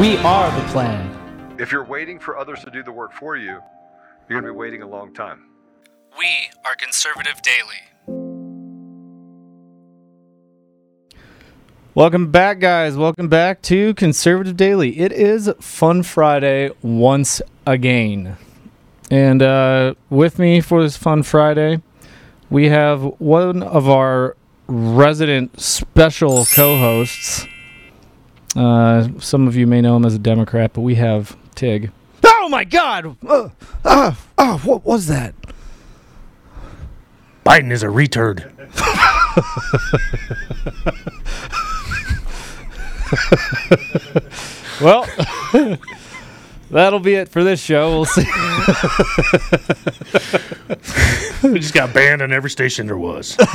We are the plan. If you're waiting for others to do the work for you, you're going to be waiting a long time. We are Conservative Daily. Welcome back, guys. Welcome back to Conservative Daily. It is Fun Friday once again. And uh, with me for this Fun Friday, we have one of our resident special co hosts. Uh, some of you may know him as a Democrat, but we have Tig. Oh my God! Uh, uh, uh, what was that? Biden is a retard. Well, that'll be it for this show. We'll see. We just got banned on every station there was.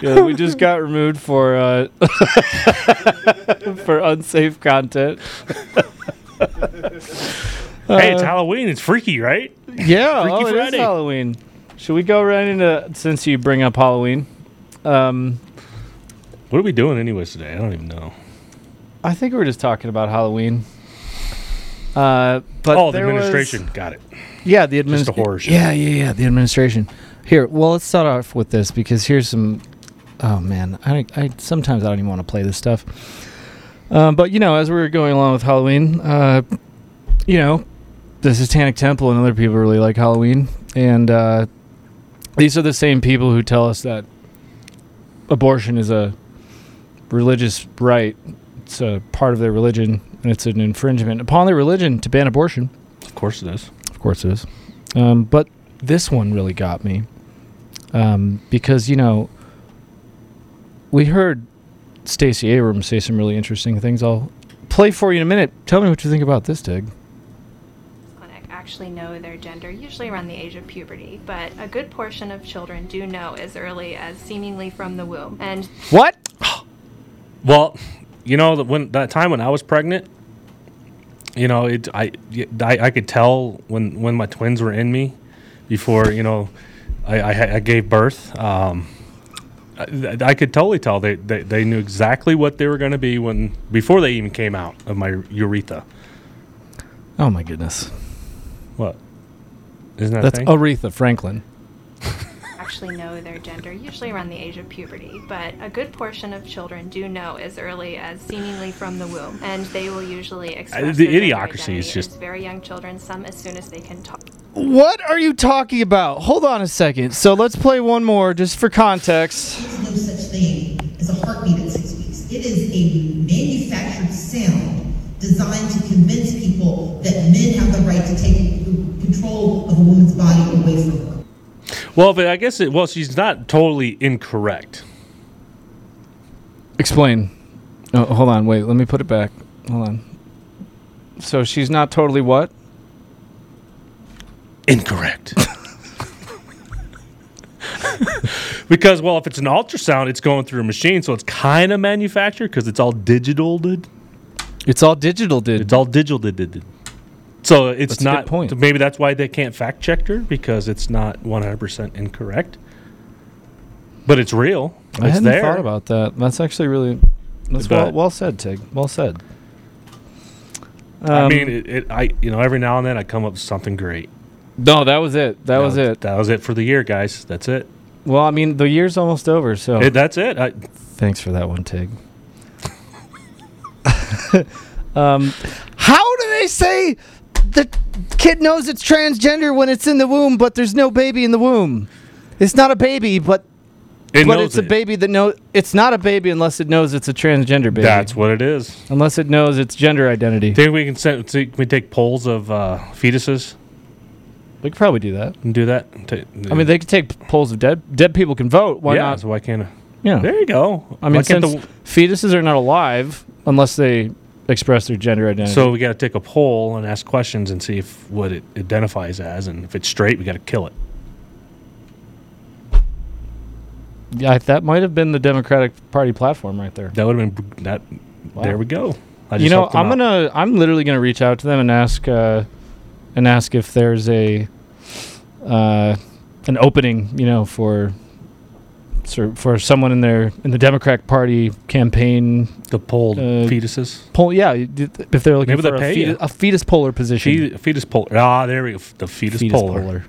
Yeah, we just got removed for uh, for unsafe content. hey, it's Halloween. It's freaky, right? Yeah, Freaky oh, Friday. Halloween. Should we go right into since you bring up Halloween? Um, What are we doing anyways today? I don't even know. I think we're just talking about Halloween. Uh, but oh, the there was- administration. Got it. Yeah, the Just a administration. horror show. Yeah, yeah, yeah. The administration. Here, well, let's start off with this because here's some. Oh man, I, I sometimes I don't even want to play this stuff. Um, but you know, as we were going along with Halloween, uh, you know, the Satanic Temple and other people really like Halloween, and uh, these are the same people who tell us that abortion is a religious right. It's a part of their religion, it's an infringement upon their religion to ban abortion. Of course it is. Of course it is. Um, but this one really got me um, because you know we heard Stacey Abrams say some really interesting things. I'll play for you in a minute. Tell me what you think about this, Tig. clinic actually know their gender, usually around the age of puberty, but a good portion of children do know as early as seemingly from the womb. And What? Well, you know that when that time when I was pregnant, you know, it I I, I could tell when when my twins were in me before you know I I, I gave birth. Um, I, I could totally tell they, they they knew exactly what they were going to be when before they even came out of my urethra. Oh my goodness. What? Isn't that That's? Aretha Franklin. actually know their gender, usually around the age of puberty, but a good portion of children do know as early as seemingly from the womb, and they will usually express the their idiocracy is just- very young children, some as soon as they can talk. What are you talking about? Hold on a second. So let's play one more just for context. There's no such thing as a heartbeat at six weeks. It is a manufactured sound designed to convince people that men have the right to take control of a woman's body away from her. Well, but I guess it. Well, she's not totally incorrect. Explain. Oh, hold on. Wait. Let me put it back. Hold on. So she's not totally what? Incorrect. because well, if it's an ultrasound, it's going through a machine, so it's kind of manufactured because it's all digital. Did It's all digital, Did. it's all digital? Did did. So it's That's a good not. point. Maybe that's why they can't fact check her because it's not one hundred percent incorrect. But it's real. I hadn't there. thought about that. That's actually really that's well, well said, Tig. Well said. I Um, mean, it, it. I you know every now and then I come up with something great. no, that was it. That was it. That was it for the year, guys. That's it. Well, I mean, the year's almost over, so It- that's it. I, thanks for that one, Tig. um, how do they say the kid knows it's transgender when it's in the womb, but there's no baby in the womb. It's not a baby, but It but knows it's a it. baby that know it's not a baby unless it knows it's a transgender baby. That's what it is. unless it knows its gender identity. Think we can send? Can we take polls of uh, fetuses We could probably do that. and do that? Ta- I mean, they could take polls of dead dead people can vote. Why yeah. not? So why can't? Yeah. There you go. I mean, Why can't fetuses are not alive unless they express their gender identity. so we got to take a poll and ask questions and see if what it identifies as, and if it's straight, we got to kill it. yeah, that might have been the Democratic Party platform right there. That would have been that. Wow. There we go. I you know, I'm out. gonna, I'm literally gonna reach out to them and ask, uh, and ask if there's a, uh, an opening, you know, for, for for someone in their in the Democratic Party campaign the polled uh, fetuses. poll. Yeah, if they're looking Maybe for they'll a, fetus, a fetus polar position. Fe- fetus polar. Ah, there we go. The fetus, Fetus polar. polar.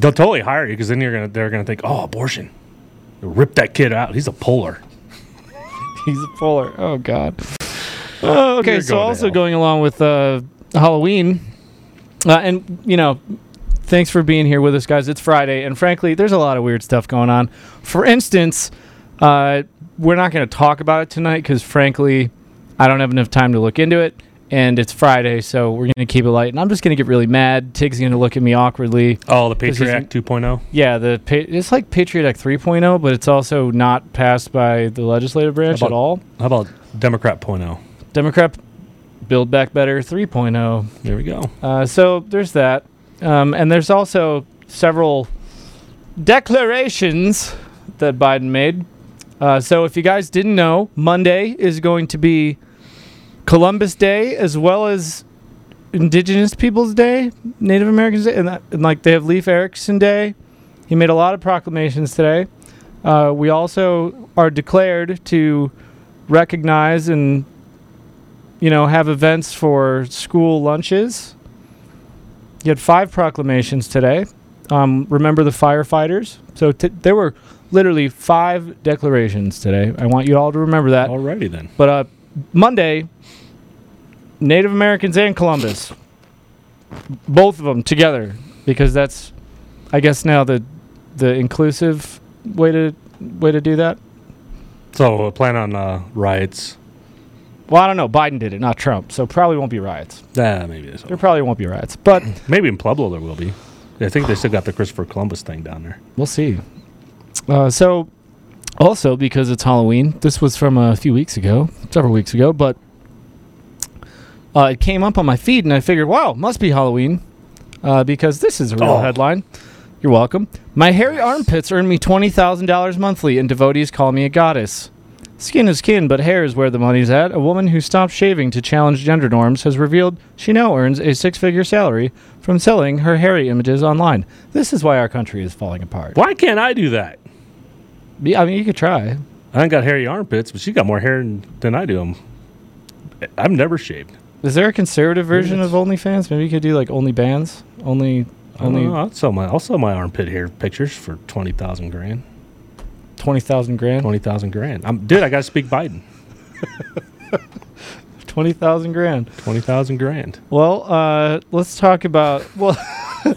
They'll totally hire you because then you're gonna they're gonna think, oh, abortion. Rip that kid out. He's a polar. He's a polar. Oh God. Oh, okay, so also hell. going along with uh, Halloween, uh, and you know, thanks for being here with us, guys. It's Friday, and frankly, there's a lot of weird stuff going on. For instance, uh, we're not going to talk about it tonight because, frankly, I don't have enough time to look into it. And it's Friday, so we're going to keep it light. And I'm just going to get really mad. Tig's going to look at me awkwardly. Oh, the Patriot Act 2.0. Yeah, the pa- it's like Patriot Act 3.0, but it's also not passed by the legislative branch How at all. How about Democrat oh? 0.0? Democrat Build Back Better 3.0. There we go. Uh, so there's that. Um, and there's also several declarations that Biden made. Uh, so if you guys didn't know, Monday is going to be Columbus Day as well as Indigenous Peoples Day, Native Americans Day, and, that, and like they have Leif Erikson Day. He made a lot of proclamations today. Uh, we also are declared to recognize and you know have events for school lunches. You had five proclamations today. Um, remember the firefighters? So t- there were literally five declarations today. I want you all to remember that. Alrighty then. But uh, Monday, Native Americans and Columbus, both of them together, because that's, I guess now the, the inclusive way to way to do that. So uh, plan on uh, riots. Well, I don't know. Biden did it, not Trump, so probably won't be riots. Ah, maybe this. There probably won't be riots, but Maybe in Pueblo there will be. I think they still got the Christopher Columbus thing down there. we'll see. Uh, so, also because it's Halloween, this was from a few weeks ago, several weeks ago, but uh, it came up on my feed, and I figured, wow, must be Halloween, uh, because this is a real Oh. headline. You're welcome. My hairy armpits earn me twenty thousand dollars monthly, and devotees call me a goddess. Skin is skin, but hair is where the money's at. A woman who stopped shaving to challenge gender norms has revealed she now earns a six-figure salary from selling her hairy images online. This is why our country is falling apart. Why can't I do that? Yeah, I mean, you could try. I ain't got hairy armpits, but she got more hair than, I do. I'm, I've never shaved. Is there a conservative version of OnlyFans? Maybe you could do like only bands, only Only only I'll sell my I'll sell my armpit hair pictures for twenty thousand grand. Twenty thousand grand. Twenty thousand grand. I'm dude. I got to speak Biden. Twenty thousand grand. Twenty thousand grand. Well, uh, let's talk about well.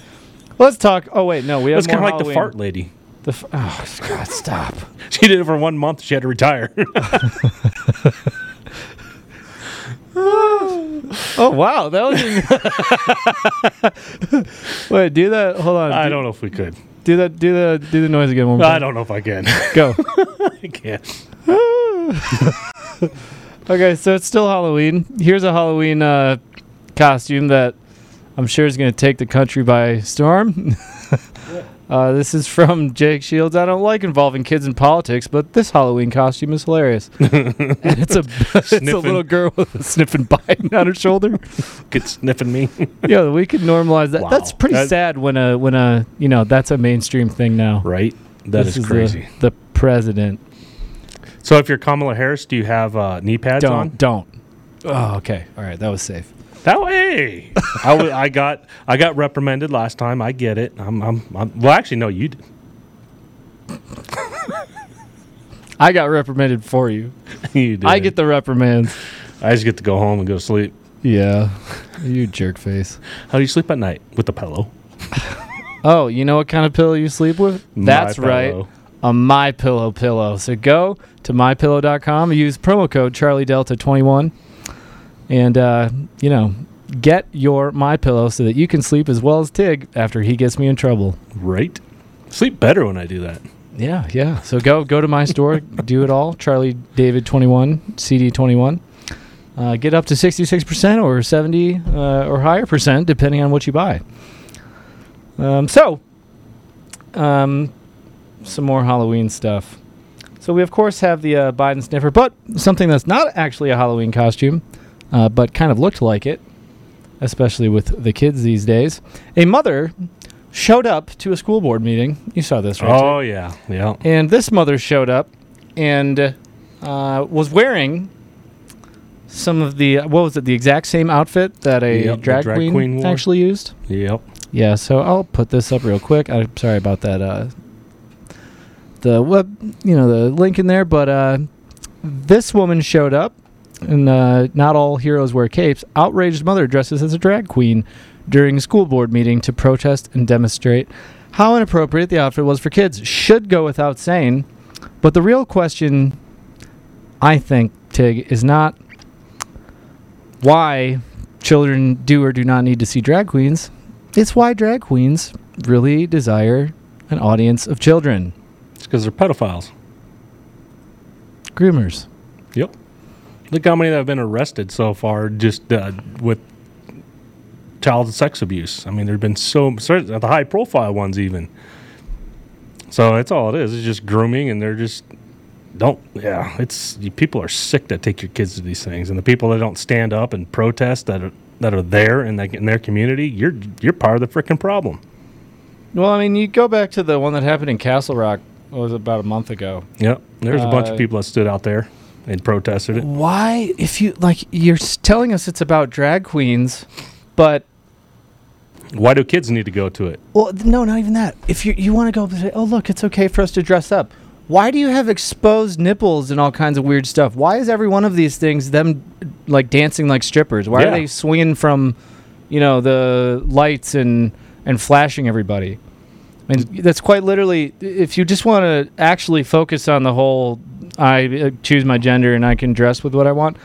let's talk. Oh wait, no, we have It's kind of like the fart lady. The f- oh God, stop. She did it for one month. She had to retire. Oh wow, that was. wait, do that. Hold on. I do, don't know if we could. Do that. Do the do the noise again. One more I time. don't know if I can. Go. I can't. Okay, so it's still Halloween. Here's a Halloween uh, costume that I'm sure is going to take the country by storm. uh, this is from Jake Shields. I don't like involving kids in politics, but this Halloween costume is hilarious. and it's a it's a little girl with a sniffing Biden on her shoulder. Get sniffing me. yeah, we could normalize that. Wow. That's pretty sad when a when a you know that's a mainstream thing now. right. That This is the- crazy. The, president. So if you're Kamala Harris, do you have uh, knee pads Don't on? don't. Oh, okay. All right, that was safe. That way, I, w- I got I got reprimanded last time. I get it. I'm, I'm, I'm well. Actually, no, you did. I got reprimanded for you. you did. I get the reprimands. I just get to go home and go to sleep. Yeah, you jerk face. How do you sleep at night? With a pillow. Oh, you know what kind of pillow you sleep with? My That's right, a My Pillow pillow. So go to mypillow.com, and use promo code Charlie Delta 21 and uh, you know, get your My Pillow so that you can sleep as well as Tig after he gets me in trouble. Right? Sleep better when I do that. Yeah, yeah. So go go to my store, do it all. Charlie David 21, CD 21. Uh, get up to 66% or 70 uh, or higher percent depending on what you buy. Um, so, um, some more Halloween stuff. So we of course have the uh, Biden sniffer, but something that's not actually a Halloween costume, uh, but kind of looked like it, especially with the kids these days. A mother showed up to a school board meeting. You saw this, right? Oh yeah, yeah. And this mother showed up and uh, was wearing some of the what was it? The exact same outfit that a Yep, drag, drag queen, queen actually used. Yep. Yeah. So I'll put this up real quick. I'm sorry about that. Uh, the web, you know, the link in there, but uh, this woman showed up, and uh, not all heroes wear capes. Outraged mother dresses as a drag queen during a school board meeting to protest and demonstrate how inappropriate the outfit was for kids. Should go without saying, but the real question, I think, Tig, is not why children do or do not need to see drag queens. It's why drag queens really desire an audience of children. It's because they're pedophiles. Groomers. Yep. Look how many that have been arrested so far just uh, with child sex abuse. I mean, there have been so certain- the high profile ones even. So that's all it is. It's just grooming, and they're just don't. Yeah, it's you, people are sick that take your kids to these things, and the people that don't stand up and protest that are that are there in, that, in their community. You're you're part of the freaking problem. Well, I mean, you go back to the one that happened in Castle Rock. What was it, about a month ago? Yep. There's a bunch Uh, of people that stood out there and protested it. Why, if you like, you're telling us it's about drag queens, but Why do kids need to go to it? well, no, not even that. If you you want to go up and say, oh look, it's okay for us to dress up. Why do you have exposed nipples and all kinds of weird stuff? Why is every one of these things them like dancing like strippers? Why Yeah. are they swinging from, you know, the lights and and flashing everybody? I mean, that's quite literally. If you just want to actually focus on the whole, I uh, choose my gender and I can dress with what I want.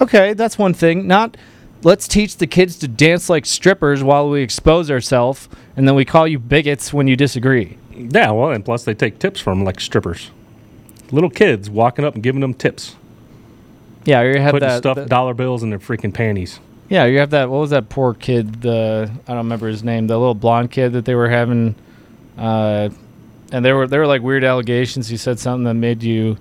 Okay, that's one thing. Not let's teach the kids to dance like strippers while we expose ourselves, and then we call you bigots when you disagree. Yeah, well, and plus they take tips from like strippers, little kids walking up and giving them tips, Yeah, you have putting that. stuffed the- dollar bills in their freaking panties. yeah, you have that. What was that poor kid? The I don't remember his name. The little blonde kid that they were having, uh, and there were there were like weird allegations. He said something that made you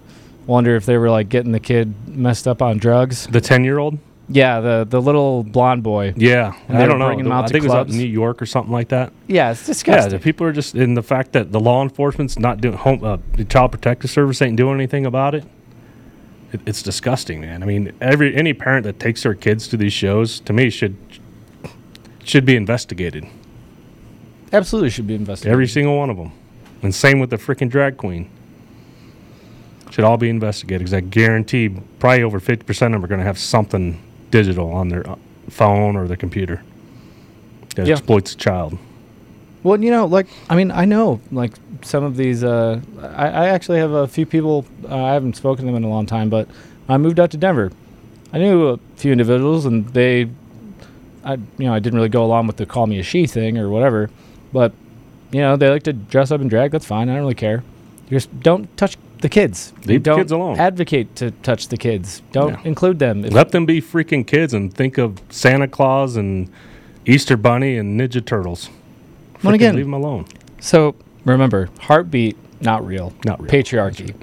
wonder if they were like getting the kid messed up on drugs. The ten year old. Yeah, the the little blonde boy. Yeah, I don't know. The- I think it was out in New York or something like that. Yeah, it's Yeah, disgusting. the people are just in the fact that the law enforcement's not doing home. Uh, the child protective service ain't doing anything about it. it. It's disgusting, man. I mean, every any parent that takes their kids to these shows, to me, should should be investigated. Absolutely should be investigated. Every single one of them. And same with the freaking drag queen. Should all be investigated because I guarantee probably over 50% of them are going to have something digital on their uh, phone or their computer that Yeah. exploits a child. Well, you know, like I mean, I know like some of these. Uh, I, I actually have a few people. Uh, I haven't spoken to them in a long time, but I moved out to Denver. I knew a few individuals, and they, I you know, I didn't really go along with the call me a she thing or whatever, but you know, they like to dress up and drag. That's fine. I don't really care. Just don't touch the kids. Leave the kids alone. Advocate to touch the kids. Don't Yeah. include them. Let them be freaking kids and think of Santa Claus and Easter Bunny and Ninja Turtles. Well, Freaking again- leave them alone. So remember, heartbeat, not real. Not real. Patriarchy.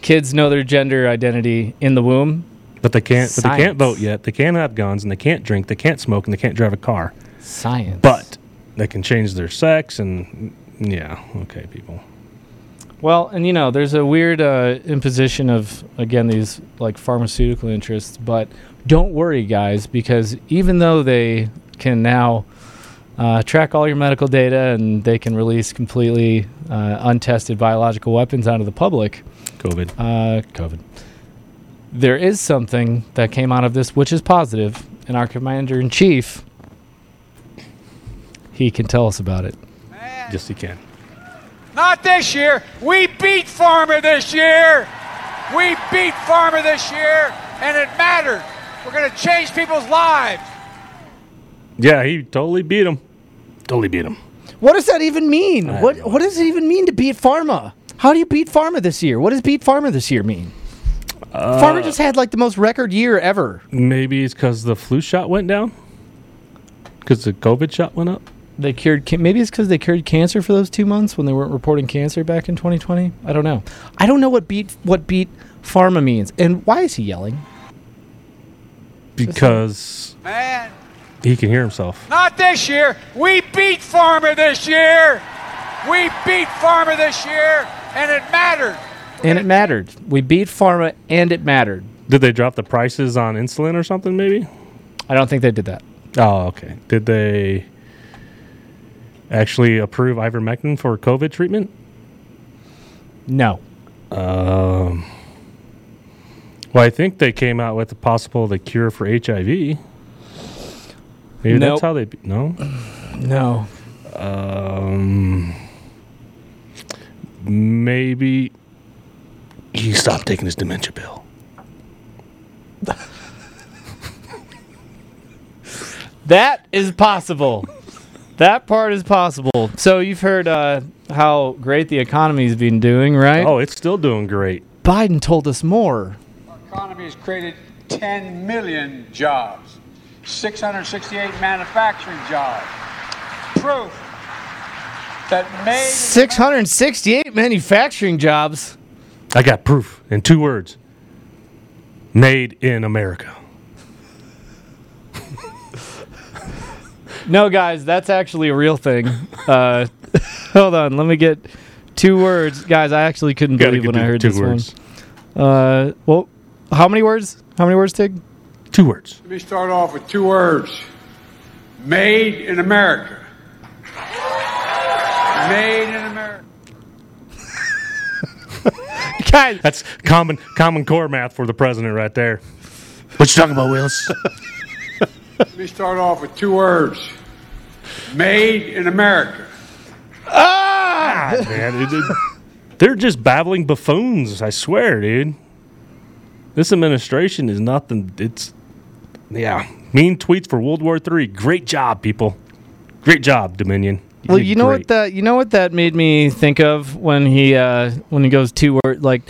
Kids know their gender identity in the womb. But they can't. But they can't vote yet. They can't have guns and they can't drink. They can't smoke and they can't drive a car. Science. But they can change their sex and yeah. Okay, people. well, and you know, there's a weird uh, imposition of again these like pharmaceutical interests. But don't worry, guys, because even though they can now uh, track all your medical data and they can release completely uh, untested biological weapons onto the public, COVID. uh, COVID. there is something that came out of this which is positive, and our commander in chief, he can tell us about it. Yes, he can. Not this year. We beat Pharma this year. We beat Pharma this year, and it mattered. We're going to change people's lives. Yeah, he totally beat him. Totally beat him. What does that even mean? What have no What does it even mean to beat Pharma? How do you beat Pharma this year? What does beat Pharma this year mean? Uh, Pharma just had like the most record year ever. Maybe it's because the flu shot went down. Because the COVID shot went up. They cured. ca- Maybe it's because they cured cancer for those two months when they weren't reporting cancer back in 2020. I don't know. I don't know what beat what beat Pharma means, and why is he yelling? Because Man, he can hear himself. not this year. We beat Pharma this year. We beat Pharma this year, and it mattered. And it mattered. We beat Pharma, and it mattered. Did they drop the prices on insulin or something? Maybe. I don't think they did that. Oh, okay. Did they actually approve ivermectin for COVID treatment? No. Um. Well, I think they came out with a possible the cure for HIV. Maybe Nope. that's how they. Be- no. No. Um. Maybe he stopped taking his dementia pill. That is possible. That part is possible. So you've heard uh, how great the economy's been doing, right? Oh, it's still doing great. Biden told us more. Our economy has created 10 million jobs, 668 manufacturing jobs. Proof that made 668 manufacturing jobs. I got proof in two words. Made in America. No, guys, that's actually a real thing. Uh, hold on, let me get two words, guys. I actually couldn't Gotta believe get when I heard two this words. one. Uh, well, how many words? How many words, Tig? Two words. Let me start off with two words. Made in America. Made in America. Guys, That's common common core math for the president right there. What you talking about, Willis? Let me start off with two words. Made in America. Ah, man, it- it- they're just babbling buffoons. I swear, dude. This administration is nothing. It's yeah, mean tweets for World War III. Great job, people. Great job, Dominion. well, you know great. what that you know what that made me think of when he uh, when he goes two word like.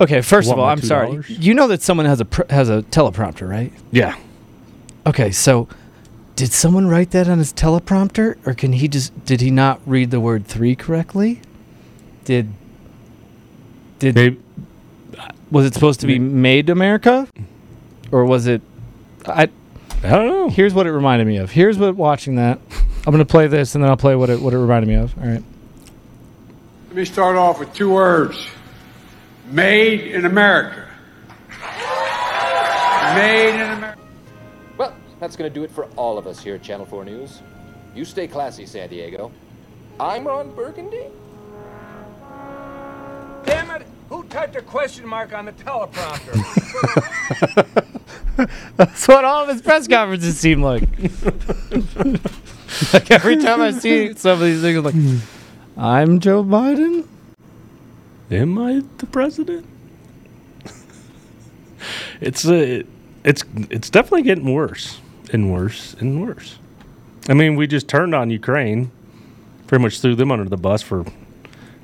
Okay, first of all, I'm sorry. You know that someone has a pr- has a teleprompter, right? Yeah, Okay, so did someone write that on his teleprompter, or can he just did he not read the word three correctly? Did did Maybe, was it supposed to be made America, or was it? I I don't know. here's what it reminded me of. Here's what watching that. I'm gonna play this, and then I'll play what it what it reminded me of. All right. Let me start off with two words. Made in America. Made in America. Well, that's going to do it for all of us here at Channel 4 News. You stay classy, San Diego. I'm Ron Burgundy. Damn it! Who typed a question mark on the teleprompter? That's what all of his press conferences seem like. like every time I see some of these things, I'm like, I'm Joe Biden. Am I the president? it's uh, it's it's definitely getting worse and worse and worse. I mean, we just turned on Ukraine, pretty much threw them under the bus for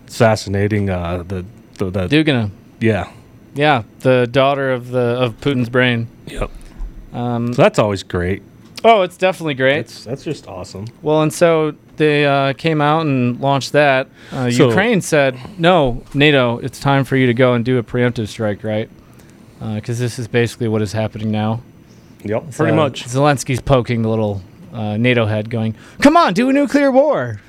assassinating uh, the the, the Dugina. yeah Yeah, the daughter of the of Putin's brain. yep. Um, So that's always great. oh, it's definitely great. That's that's just awesome. well, and so they uh, came out and launched that. Uh, So- Ukraine said, "No, NATO, it's time for you to go and do a preemptive strike, right?" Because this is basically what is happening now. Yep, pretty Uh, much. Zelensky's poking the little uh, NATO head, going, "Come on, do a nuclear war.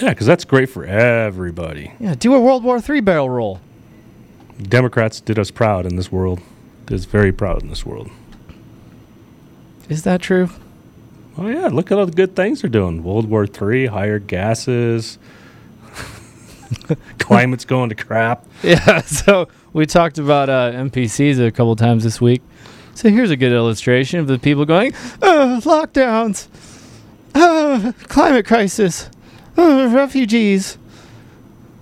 Yeah, because that's great for everybody. Yeah, do a World War III barrel roll." Democrats did us proud in this world. Did us very proud in this world. Is that true? Oh yeah, look at all the good things they're doing. World War Three, higher gases, Climate's going to crap. Yeah, so we talked about uh, NPCs a couple times this week. So here's a good illustration of the people going, uh, lockdowns, uh, climate crisis, uh, refugees.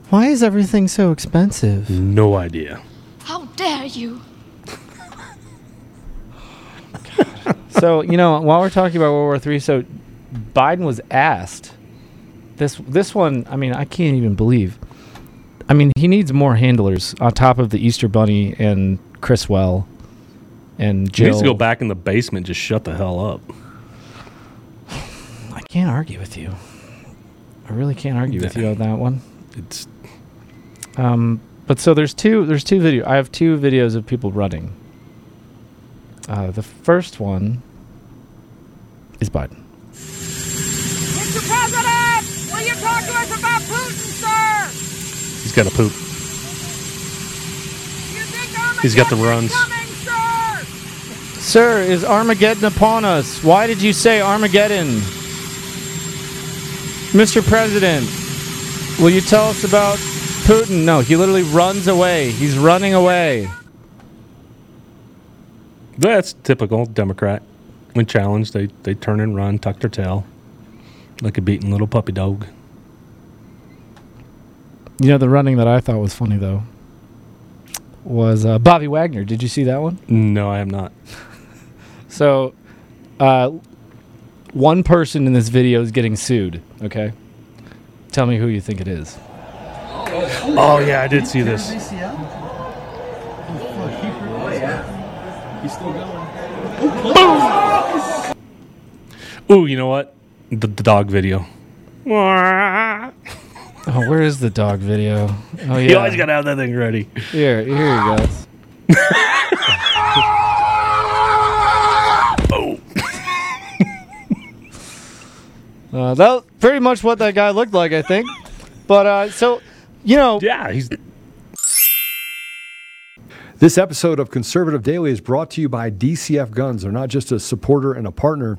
Why is everything so expensive? No idea. How dare you? so you know, while we're talking about World War Three, so Biden was asked this. This one, I mean, I can't even believe. I mean, he needs more handlers on top of the Easter Bunny and Chriswell and He Jill. needs to go back in the basement. Just shut the hell up. I can't argue with you. I really can't argue with you on that one. It's Um, but so there's two. There's two video. I have two videos of people running. Uh, the first one is Biden. Mr. President, will you talk to us about Putin, sir? he's got a poop. He's got the runs. Sir, is Armageddon upon us? Why did you say Armageddon? Mr. President, will you tell us about Putin? No, he literally runs away. He's running away. That's typical Democrat. When challenged, they, they turn and run, tuck their tail, like a beaten little puppy dog. You know, the running that I thought was funny, though, was uh, Bobby Wagner. Did you see that one? No, I am not. So, uh, one person in this video is getting sued, okay? Tell me who you think it is. Oh yeah, I did see this. Ooh, you know what? The, the dog video. Oh, where is the dog video? Oh, yeah. You always gotta have that thing ready. Here, here you go. Uh, that pretty much what that guy looked like, I think. But uh, so, you know, yeah, he's. This episode of Conservative Daily is brought to you by DCF Guns. They're not just a supporter and a partner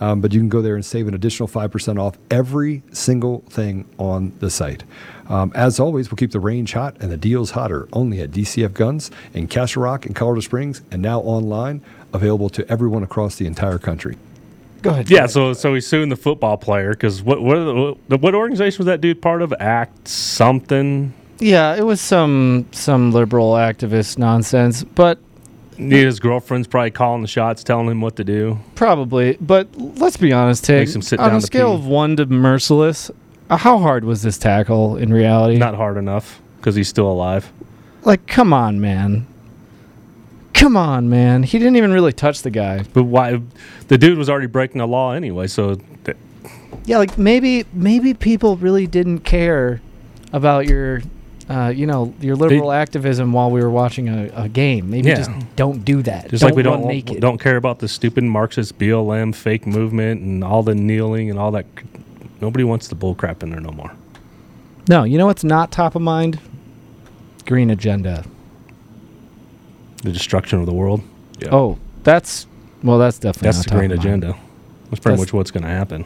Um, but you can go there and save an additional 5% off every single thing on the site. Um, as always, we'll keep the range hot and the deals hotter only at DCF Guns in Castle Rock and Colorado Springs and now online, available to everyone across the entire country. Go ahead. Yeah, so so he's suing the football player because what what, are the, what what organization was that dude part of? Act something. yeah, it was some some liberal activist nonsense, but His girlfriend's probably calling the shots, telling him what to do. probably. But let's be honest, Tig. Makes him sit on down a to scale pee. of one to merciless, uh, how hard was this tackle in reality? Not hard enough because he's still alive. like, come on, man. Come on, man. He didn't even really touch the guy. But why? The dude was already breaking the law anyway. So th- Yeah, like maybe maybe people really didn't care about your, uh, you know, your liberal activism while we were watching a, a game. Maybe Yeah. just don't do that. just like we don't naked. don't care about the stupid Marxist BLM fake movement and all the kneeling and all that. Nobody wants the bull crap in there no more. No, you know what's not top of mind? Green agenda. The destruction of the world. Yeah. Oh, that's well, that's definitely that's not the top green of mind. agenda. That's pretty That's- much what's going to happen.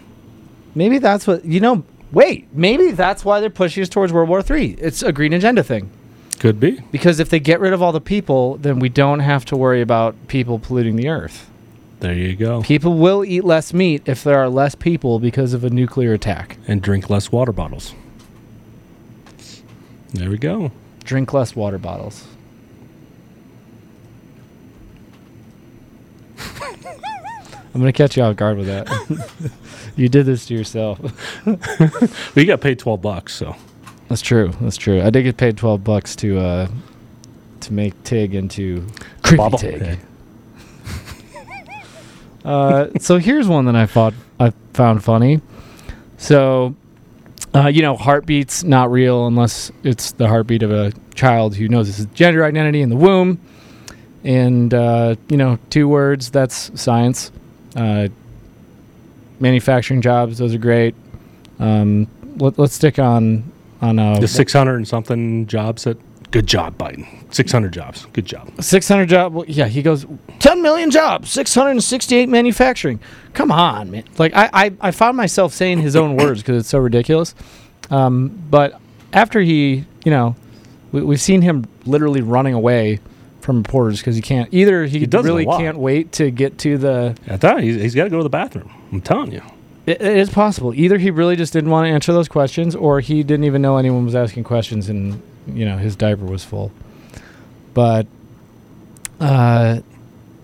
Maybe that's what you know. Wait, maybe that's why they're pushing us towards World War III. It's a green agenda thing. Could be. Because if they get rid of all the people, then we don't have to worry about people polluting the earth. There you go. People will eat less meat if there are less people because of a nuclear attack. And drink less water bottles. There we go. Drink less water bottles. I'm gonna catch you off guard with that. you did this to yourself. we got paid twelve bucks, so That's true. That's true. I did get paid twelve bucks to uh, to make Tig into creepy Bobble Tig. Uh, so here's one that I thought I found funny. So, uh, you know, heartbeats not real unless it's the heartbeat of a child who knows his gender identity in the womb. And uh, you know, two words. That's science. Manufacturing jobs. Those are great. Um, let, us stick on on uh, the six hundred and something jobs that. Good job, Biden. Six hundred jobs. Good job. 600 job well, yeah he goes 10 million jobs 668 manufacturing come on man like i i, I found myself saying his own words because it's so ridiculous um, but after he you know we, we've seen him literally running away from reporters because he can't either he, He does it a really can't wait to get to the I thought he's, he's got to go to the bathroom. I'm telling you. it, it is possible either he really just didn't want to answer those questions or he didn't even know anyone was asking questions and you know his diaper was full but uh,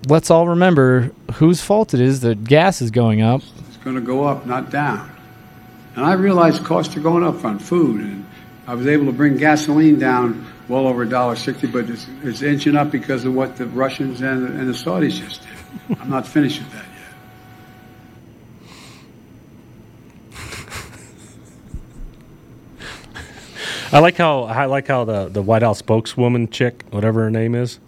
let's all remember whose fault it is that gas is going up It's going to go up, not down. And I realize costs are going up on food, and I was able to bring gasoline down well over a dollar sixty, but it's, it's inching up because of what the Russians and, and the Saudis just did. I'm not finished with that yet. I like how I like how the, the White House spokeswoman chick, whatever her name is,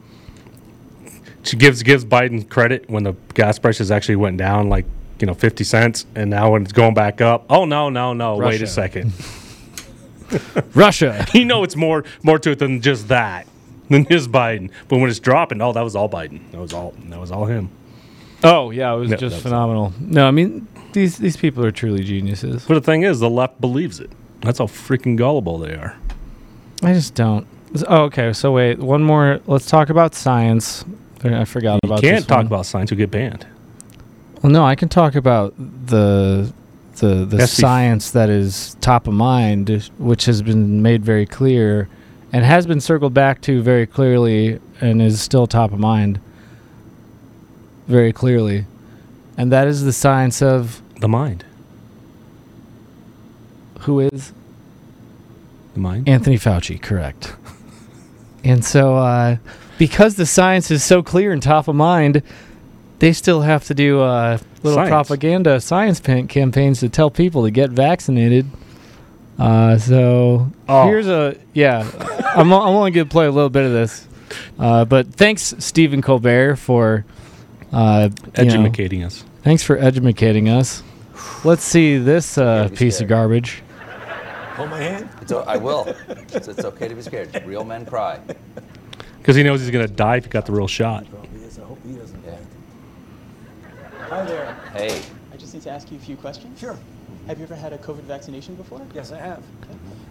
she gives gives Biden credit when the gas prices actually went down like you know fifty cents, and now when it's going back up, oh no no no, wait a second, russia you know it's more more to it than just that than just Biden. But when it's dropping, oh that was all Biden. That was all that was all him. oh yeah it was Yeah, just phenomenal no i mean these these people are truly geniuses But the thing is, the left believes it. That's how freaking gullible they are. i just don't oh, okay so wait one more let's talk about science i forgot You about You can't talk one. about science; you'll get banned. Well, no, I can talk about the the the science that is top of mind, which has been made very clear, and has been circled back to very clearly, and is still top of mind. Very clearly, and that is the science of The mind, who is the mind. Anthony Fauci, correct. and so, uh, because the science is so clear and top of mind, they still have to do uh, little Science. propaganda science pan- campaigns to tell people to get vaccinated. Uh, so Oh. here's a yeah. I'm, o- I'm only going to play a little bit of this, uh, but thanks Stephen Colbert for uh, you know, Educating us. thanks for educating us. Let's see this uh, be piece of garbage. Hold my hand. It's o- I will. It's, it's okay to be scared. Real men cry. Because he knows he's going to die if he got the real shot. I hope he. Yeah. Hi there. Hey. I just need to ask you a few questions. Sure. Have you ever had a COVID vaccination before? Yes, I have.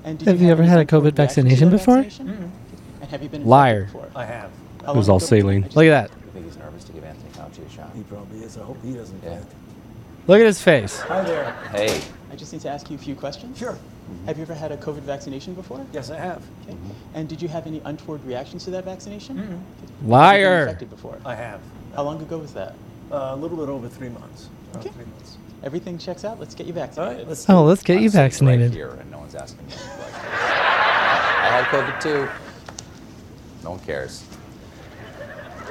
And did Have you ever had a COVID reactions to vaccination that before? vaccination? And have you been infected Liar. before? I have. How It was all saline. Look at that. I think he's nervous to give Anthony Fauci a shot? He probably is. I hope he doesn't. Yeah. Look at his face. Hi there. Hey. I just need to ask you a few questions. Sure. Have you ever had a COVID vaccination before? Yes, I have. Okay. And did you have any untoward reactions to that vaccination? Have you been Liar. infected before? I have. How long ago was that? Uh, a little bit over three months. Okay. three months. Everything checks out. Let's get you All vaccinated. right. Let's. Oh, let's get I'm you sitting Right vaccinated. here, and no one's asking me. any. I had COVID too. No one cares.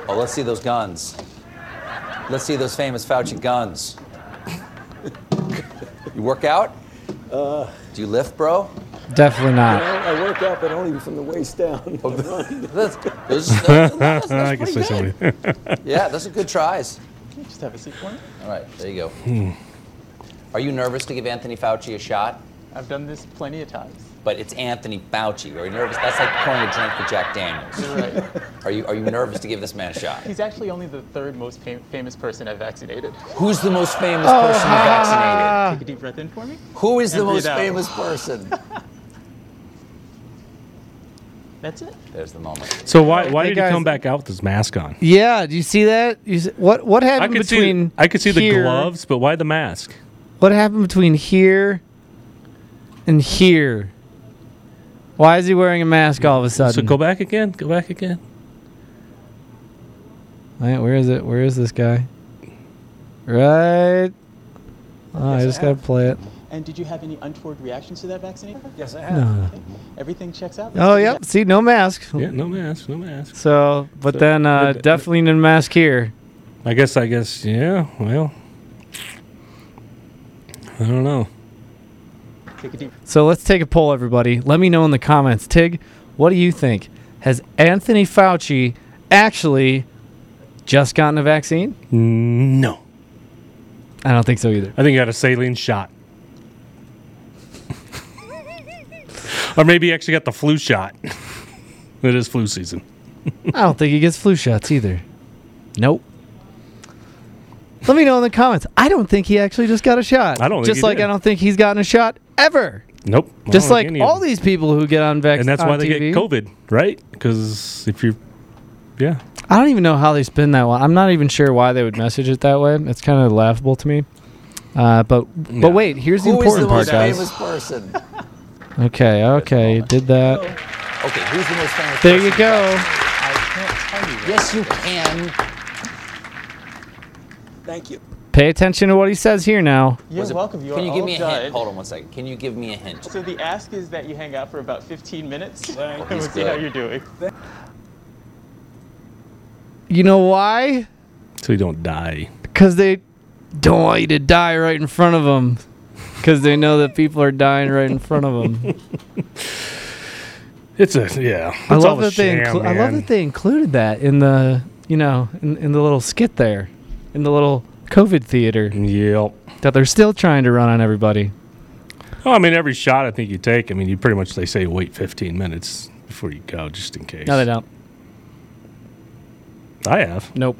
Oh, let's see those guns. Let's see those famous Fauci guns. you work out? Uh, Do you lift, bro? Definitely you not. know, I work out, but only from the waist down. Oh, I run. That's, that's, that's, I that's can say good. something. Yeah, those are good tries. Have a seat for me. All right, there you go. Are you nervous to give Anthony Fauci a shot? I've done this plenty of times. but it's Anthony Fauci. Are you nervous? That's like pouring a drink for Jack Daniels. Are you are you nervous to give this man a shot? He's actually only the third most fam- famous person I've vaccinated. Who's the most famous Oh, person you vaccinated? Take a deep breath in for me. Who is the And breathe most out. famous person? That's it. There's the moment. So why why Hey, did guys. he come back out with his mask on? Yeah, do you see that? You see, what what I happened could between see I could see the here- gloves, but why the mask? What happened between here and here? Why is he wearing a mask all of a sudden? So go back again. Go back again. Wait, where is it? Where is this guy? Right. Oh, I Yes, I just gotta have. play it. And did you have any untoward reactions to that vaccination? Yes, I have. No. Okay. Everything checks out. Oh, yep. See, no mask. Yeah, no mask, no mask. So, but So, then uh, but- definitely no mask here. I guess I guess yeah. Well, I don't know. Take a deep. So let's take a poll, everybody. Let me know in the comments. Tig, what do you think? Has Anthony Fauci actually just gotten a vaccine? No. I don't think so either. I think he got a saline shot. Or maybe he actually got the flu shot. it is flu season. I don't think he gets flu shots either. Nope. Let me know in the comments. I don't think he actually just got a shot. I don't think Just he like did. I don't think he's gotten a shot ever. Nope. I Just like think any of all these people who get on vaccine. And that's why they get COVID, right? Because if you're, yeah. I don't even know how they spin that one. I'm not even sure why they would message it that way. It's kind of laughable to me. Uh, but but wait, here's the Who is important the most part, guys. famous person? Okay, okay, did that. Okay, who's the most famous There you go. Yes, you can. Thank you. Pay attention to what he says here now. You're it- welcome. You Can are you give all me a done. hint? Hold on one second. Can you give me a hint? So the ask is that you hang out for about 15 minutes, and we'll oh, He's see how you're doing. You know why? So you don't die. Because they don't want you to die right in front of them. Because they know that people are dying right in front of them. It's a yeah. I love that they. Inclu- I love that they included that in the you know in, in the little skit there, in the little COVID theater. Yep. That they're still trying to run on everybody. Oh, I mean, every shot I think you take, I mean, you pretty much they say wait 15 minutes before you go, just in case. No, they don't. I have. Nope.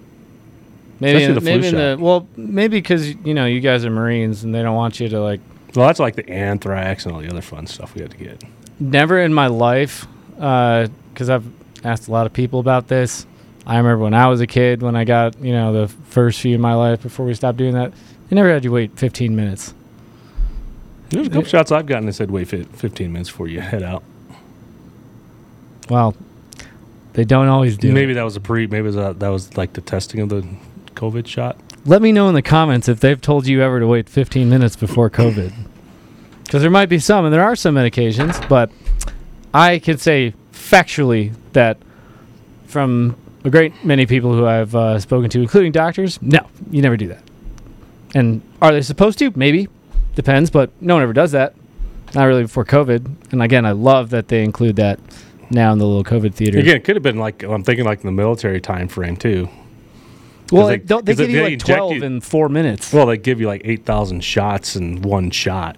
Maybe Especially in, the flu maybe in the shot. well maybe because you know you guys are Marines and they don't want you to like. Well, that's like the anthrax and all the other fun stuff we had to get. Never in my life, uh, because I've asked a lot of people about this. I remember when I was a kid, when I got you know the first few of my life before we stopped doing that, they never had you wait 15 minutes. There's a couple shots I've gotten that said wait 15 minutes before you head out. Well, they don't always do. maybe it. that was a pre. Maybe that uh, that was like the testing of the COVID shot. Let me know in the comments if they've told you ever to wait 15 minutes before COVID. Because there might be some, and there are some medications, but I can say factually that from a great many people who I've uh, spoken to, including doctors, no, you never do that. And are they supposed to? Maybe. Depends, but no one ever does that. Not really before COVID. And again, I love that they include that now in the little COVID theater. Again, it could have been like I'm thinking like in the military time frame too. Well, they- don't, they give you like 12 you- in four minutes. Well, they give you like eight thousand shots in one shot.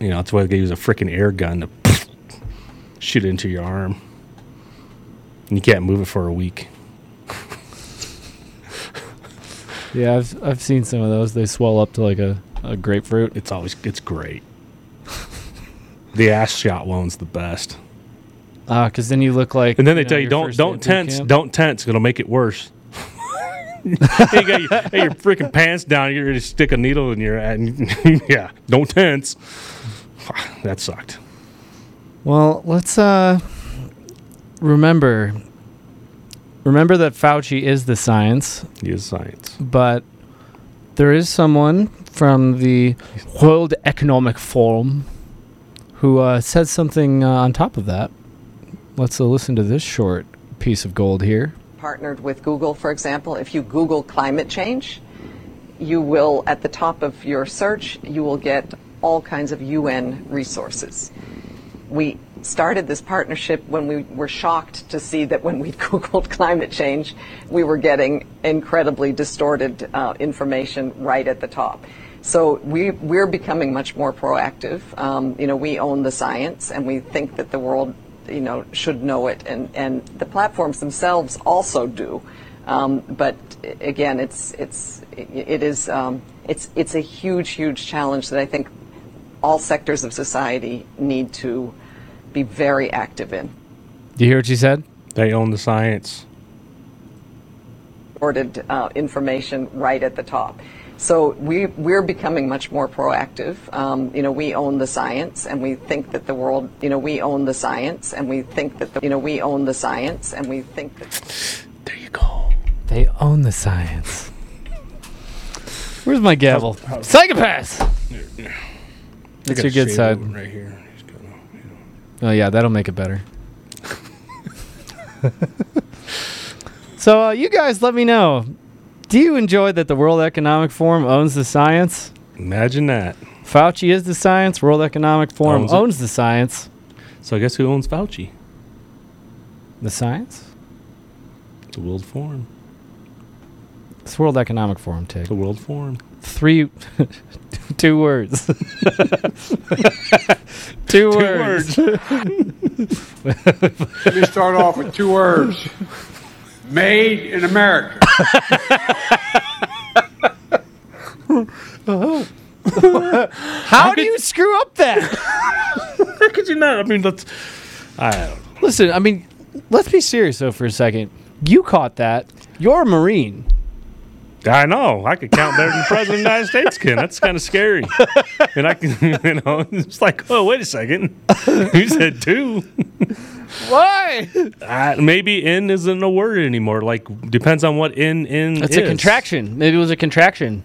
You know, that's why they use a freaking air gun to shoot into your arm, and you can't move it for a week. Yeah, I've I've seen some of those. They swell up to like a, a grapefruit. It's always it's great. the ass shot one's the best. Ah, because then you look like. And then they know, tell you don't don't tense, camp. don't tense. It'll make it worse. you got your, hey, your freaking pants down. You're ready to stick a needle in your and yeah, don't tense. that sucked. Well, let's uh remember remember that Fauci is the science, He is science. but there is someone from the World Economic Forum who uh, said something uh, on top of that. Let's uh, listen to this short piece of gold here. Partnered with Google, for example, if you Google climate change, you will, at the top of your search, you will get all kinds of UN resources. We started this partnership when we were shocked to see that when we Googled climate change, we were getting incredibly distorted uh, information right at the top. So we, we're becoming much more proactive. Um, you know, we own the science, and we think that the world, you know, should know it, and, and the platforms themselves also do. Um, but again, it's it's it is um, it's it's a huge, huge challenge that I think all sectors of society need to be very active in. Do you hear what she said? They own the science. Ordered uh, information right at the top. So we, we're becoming much more proactive. Um, you know, we own the science, and we think that the world. You know, we own the science, and we think that the. You know, we own the science, and we think that. There you go. They own the science. Where's my gavel? Psychopaths. That's your good side. right here. Oh yeah, that'll make it better. so uh, you guys, let me know. Do you enjoy that the World Economic Forum owns the science? Imagine that. Fauci is the science. World Economic Forum Owns owns, the science. So I guess who owns Fauci? The science? The World Forum. It's the World Economic Forum, Tig. The World Forum. Three, two words. two, words. Let me start off with two words. Made in America. How do you screw up that? How could you not? I mean, that's. I don't know. Listen, I mean, let's be serious though for a second. You caught that. You're a Marine. I know. I could count better than the President of the United States can. That's kind of scary. and I can, you know, it's like, oh, wait a second. you said two. Why? Uh, maybe in isn't a word anymore. Like, depends on what in in It's is. a contraction. Maybe it was a contraction,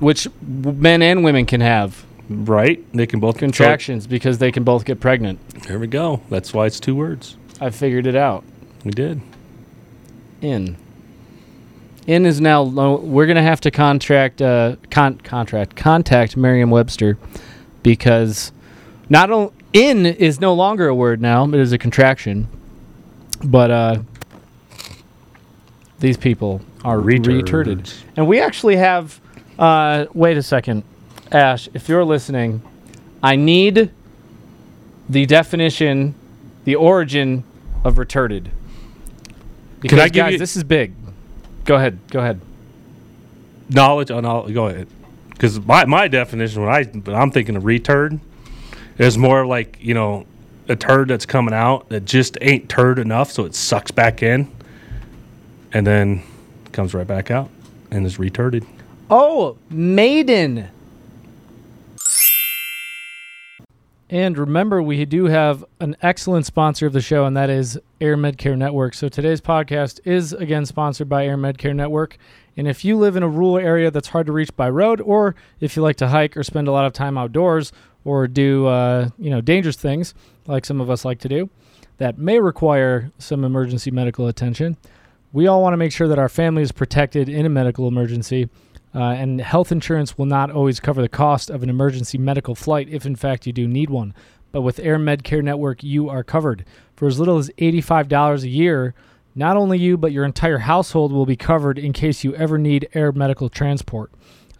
which men and women can have Right? They can both contractions because they can both get pregnant. There we go. That's why it's two words. I figured it out. We did. In. In is now. lo- We're gonna have to contract. Uh, con- contract. Contact Merriam-Webster because not only in is no longer a word now. It is a contraction. But uh, these people are Retards. retarded, and we actually have. Uh, wait a second, Ash. If you're listening, I need the definition, the origin of retarded. Because I give guys, you- this is big. Go ahead. Go ahead. Knowledge oh, on all. Go ahead. Because my, my definition, when I when I'm thinking of returd, is more like you know a turd that's coming out that just ain't turd enough, so it sucks back in, and then comes right back out and is retarded. Oh, Maiden. And remember, we do have an excellent sponsor of the show, and that is AirMedCare Network. So today's podcast is again sponsored by AirMedCare Network. And if you live in a rural area that's hard to reach by road, or if you like to hike or spend a lot of time outdoors, or do uh, you know dangerous things like some of us like to do, that may require some emergency medical attention, we all want to make sure that our family is protected in a medical emergency. Uh, and health insurance will not always cover the cost of an emergency medical flight if, in fact, you do need one. But with AirMedCare Network, you are covered. For as little as $85 a year, not only you, but your entire household will be covered in case you ever need air medical transport.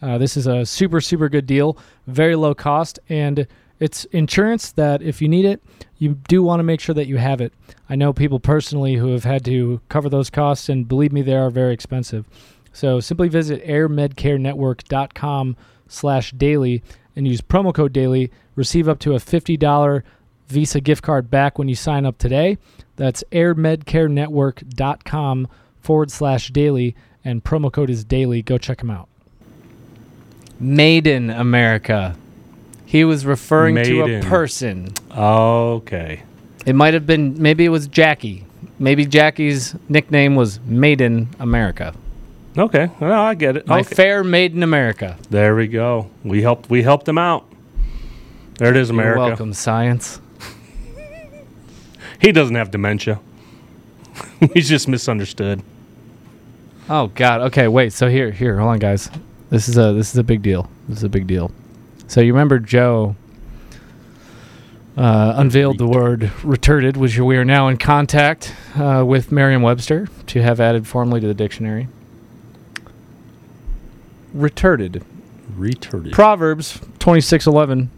Uh, this is a super, super good deal, very low cost, and it's insurance that if you need it, you do want to make sure that you have it. I know people personally who have had to cover those costs, and believe me, they are very expensive. So simply visit airmedcarenetwork.com slash daily and use promo code daily. Receive up to a $50 Visa gift card back when you sign up today. That's airmedcarenetwork.com forward slash daily and promo code is daily. Go check them out. Made in America. He was referring to a Maiden. person. Okay. It might have been, maybe it was Jackie. Maybe Jackie's nickname was Made in America. Okay. Well, I get it. My Okay. fair Made in America. There we go. We helped. We helped them out. There it is, America. You're welcome, science. He doesn't have dementia. He's just misunderstood. Oh God. Okay, wait. So here, here, hold on, guys. This is a this is a big deal. This is a big deal. So you remember Joe uh, unveiled the word "retarded," which we are now in contact uh, with Merriam-Webster to have added formally to the dictionary. Retarded Retarded. Proverbs 26:11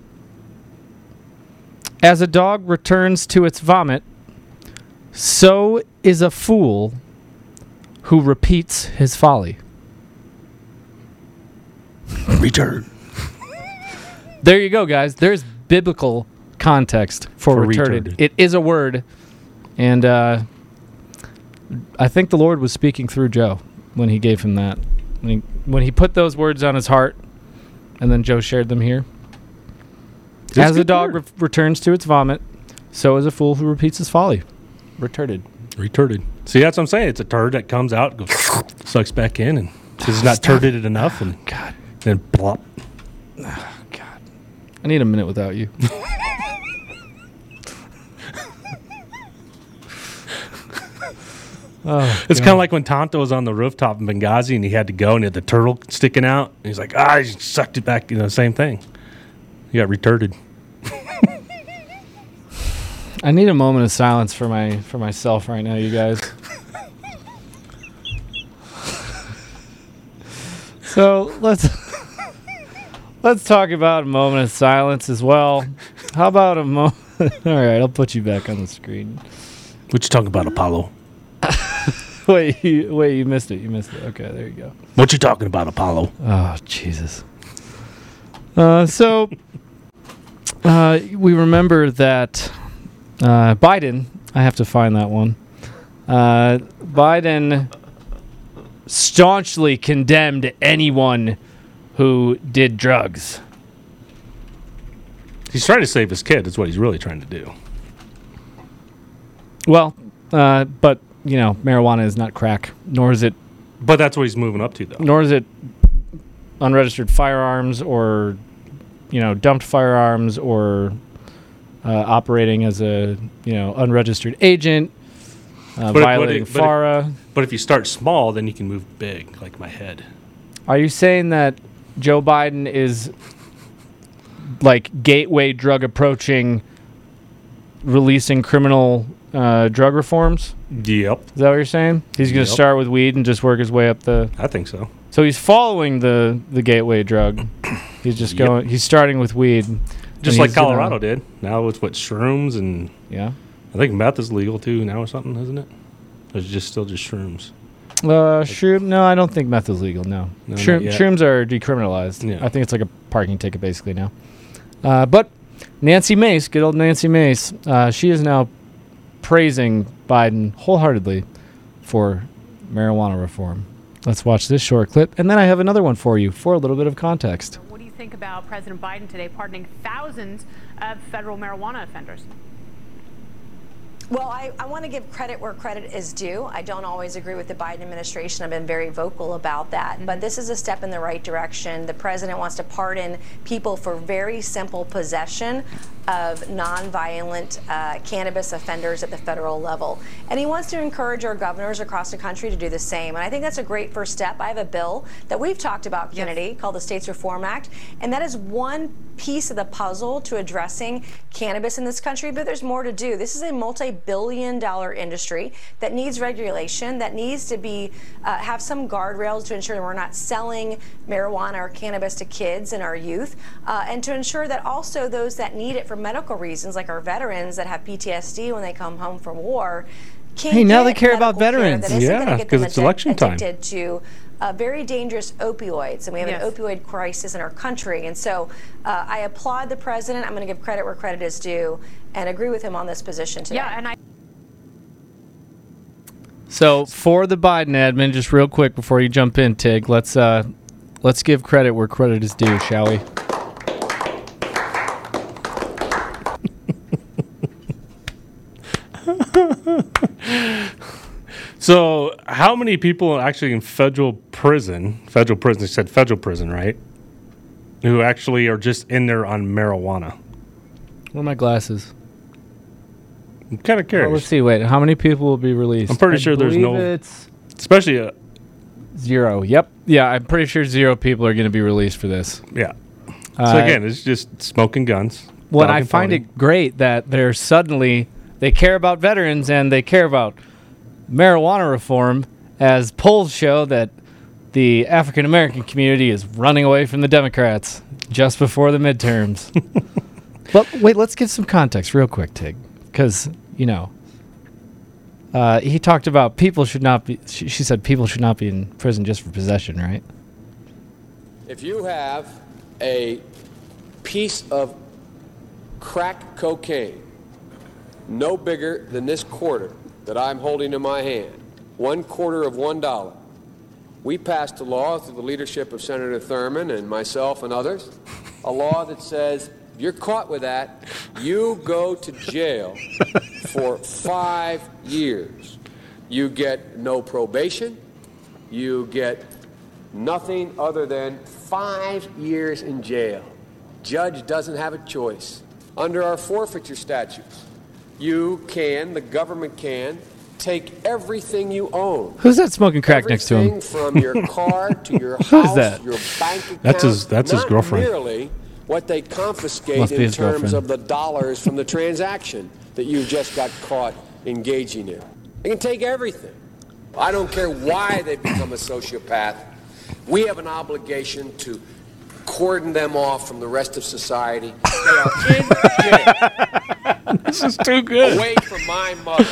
As a dog returns to its vomit, so is a fool who repeats his folly. Return. There you go, guys. There's biblical context for, For retarded. retarded. It is a word, and uh, I think the Lord was speaking through Joe when he gave him that. When he, when he put those words on his heart, and then Joe shared them here. It's As a dog re- returns to its vomit, so is a fool who repeats his folly. Retarded. Retarded. See, that's what I'm saying. It's a turd that comes out, goes, sucks back in, and because it's not turded it enough, and God, then plop. Ah, God, I need a minute without you. oh, It's kind of like when Tonto was on the rooftop in Benghazi and he had to go and he had the turtle sticking out. And he's like, ah, he sucked it back. You know, same thing. He got retarded. I need a moment of silence for my for myself right now, you guys. so let's let's talk about a moment of silence as well. How about a moment? All right, I'll put you back on the screen. What you talking about, Apollo? wait, you, wait, you missed it. You missed it. Okay, there you go. What you talking about, Apollo? Oh Jesus. Uh, so uh, we remember that uh, Biden. I have to find that one. Uh, Biden staunchly condemned anyone who did drugs. He's trying to save his kid. That's what he's really trying to do. Well, uh, but you know, marijuana is not crack, nor is it, But that's what he's moving up to, though. nor is it unregistered firearms or you know dumped firearms or uh, operating as a you know unregistered agent, uh, But violating if- but if- FARA. But if you start small, then you can move big, like my head. Are you saying that Joe Biden is like gateway drug approaching, releasing criminal uh, drug reforms? Yep. Is that what you're saying? He's going to Yep. start with weed and just work his way up the. I think so. So he's following the the gateway drug. He's just Yep. going. He's starting with weed, Just like Colorado did. Now it's what shrooms and Yeah. I think meth is legal too now or something, isn't it? Or is it just still just shrooms? Uh, shroom? No, I don't think meth is legal. No, No, Shroom, shrooms are decriminalized. Yeah. I think it's like a parking ticket basically now. Uh, but Nancy Mace, good old Nancy Mace, uh, she is now praising Biden wholeheartedly for marijuana reform. Let's watch this short clip, and then I have another one for you for a little bit of context. What do you think about President Biden today pardoning thousands of federal marijuana offenders? Well, I, I want to give credit where credit is due. I don't always agree with the Biden administration. I've been very vocal about that. But this is a step in the right direction. The president wants to pardon people for very simple possession of nonviolent uh, cannabis offenders at the federal level. And he wants to encourage our governors across the country to do the same. And I think that's a great first step. I have a bill that we've talked about, Kennedy, called the States Reform Act. And that is one piece of the puzzle to addressing cannabis in this country, but there's more to do. This is a multi-billion dollar industry that needs regulation, that needs to be uh, have some guardrails to ensure that we're not selling marijuana or cannabis to kids and our youth, uh, and to ensure that also those that need it for medical reasons, like our veterans that have PTSD when they come home from war, can Hey, now they care about medical care veterans. that isn't gonna Yeah, because it's election time. to uh, very dangerous opioids, and we have Yes. an opioid crisis in our country. And so uh, I applaud the president. I'm going to give credit where credit is due and agree with him on this position today. Yeah, and I. So for the Biden admin, just real quick before you jump in, Tig, let's uh, let's give credit where credit is due, shall we? So, how many people are actually in federal prison? Federal prison. They said federal prison, right? Who actually are just in there on marijuana? Where are my glasses? I'm kind of Well, curious. let's see. Wait, how many people will be released? I'm pretty I sure there's no, It's especially uh, zero. Yep. Yeah, I'm pretty sure zero people are going to be released for this. yeah. Uh, so again, it's just smoking guns. Well, I find pony. it great that they're suddenly they care about veterans and they care about marijuana reform, as polls show that the African American community is running away from the Democrats just before the midterms. but wait, let's get some context real quick, Tig, because you know. Uh, he talked about people should not be. She, she said people should not be in prison just for possession, right? If you have a piece of crack cocaine no bigger than this quarter that I'm holding in my hand, one quarter of one dollar, we passed a law through the leadership of Senator Thurmond and myself and others, a law that says if you're caught with that, you go to jail for five years. You get no probation. You get nothing other than five years in jail. Judge doesn't have a choice. Under our forfeiture statutes, you can, the government can, take everything you own. Who's that smoking crack next to him? From your car to your Who's that? your bank account. That's his- that's his girlfriend. merely what they confiscate in terms girlfriend. of the dollars from the transaction that you just got caught engaging in. They can take everything. I don't care why they become a sociopath. We have an obligation to cordon them off from the rest of society. They are in jail. this is too good. Away from my mother,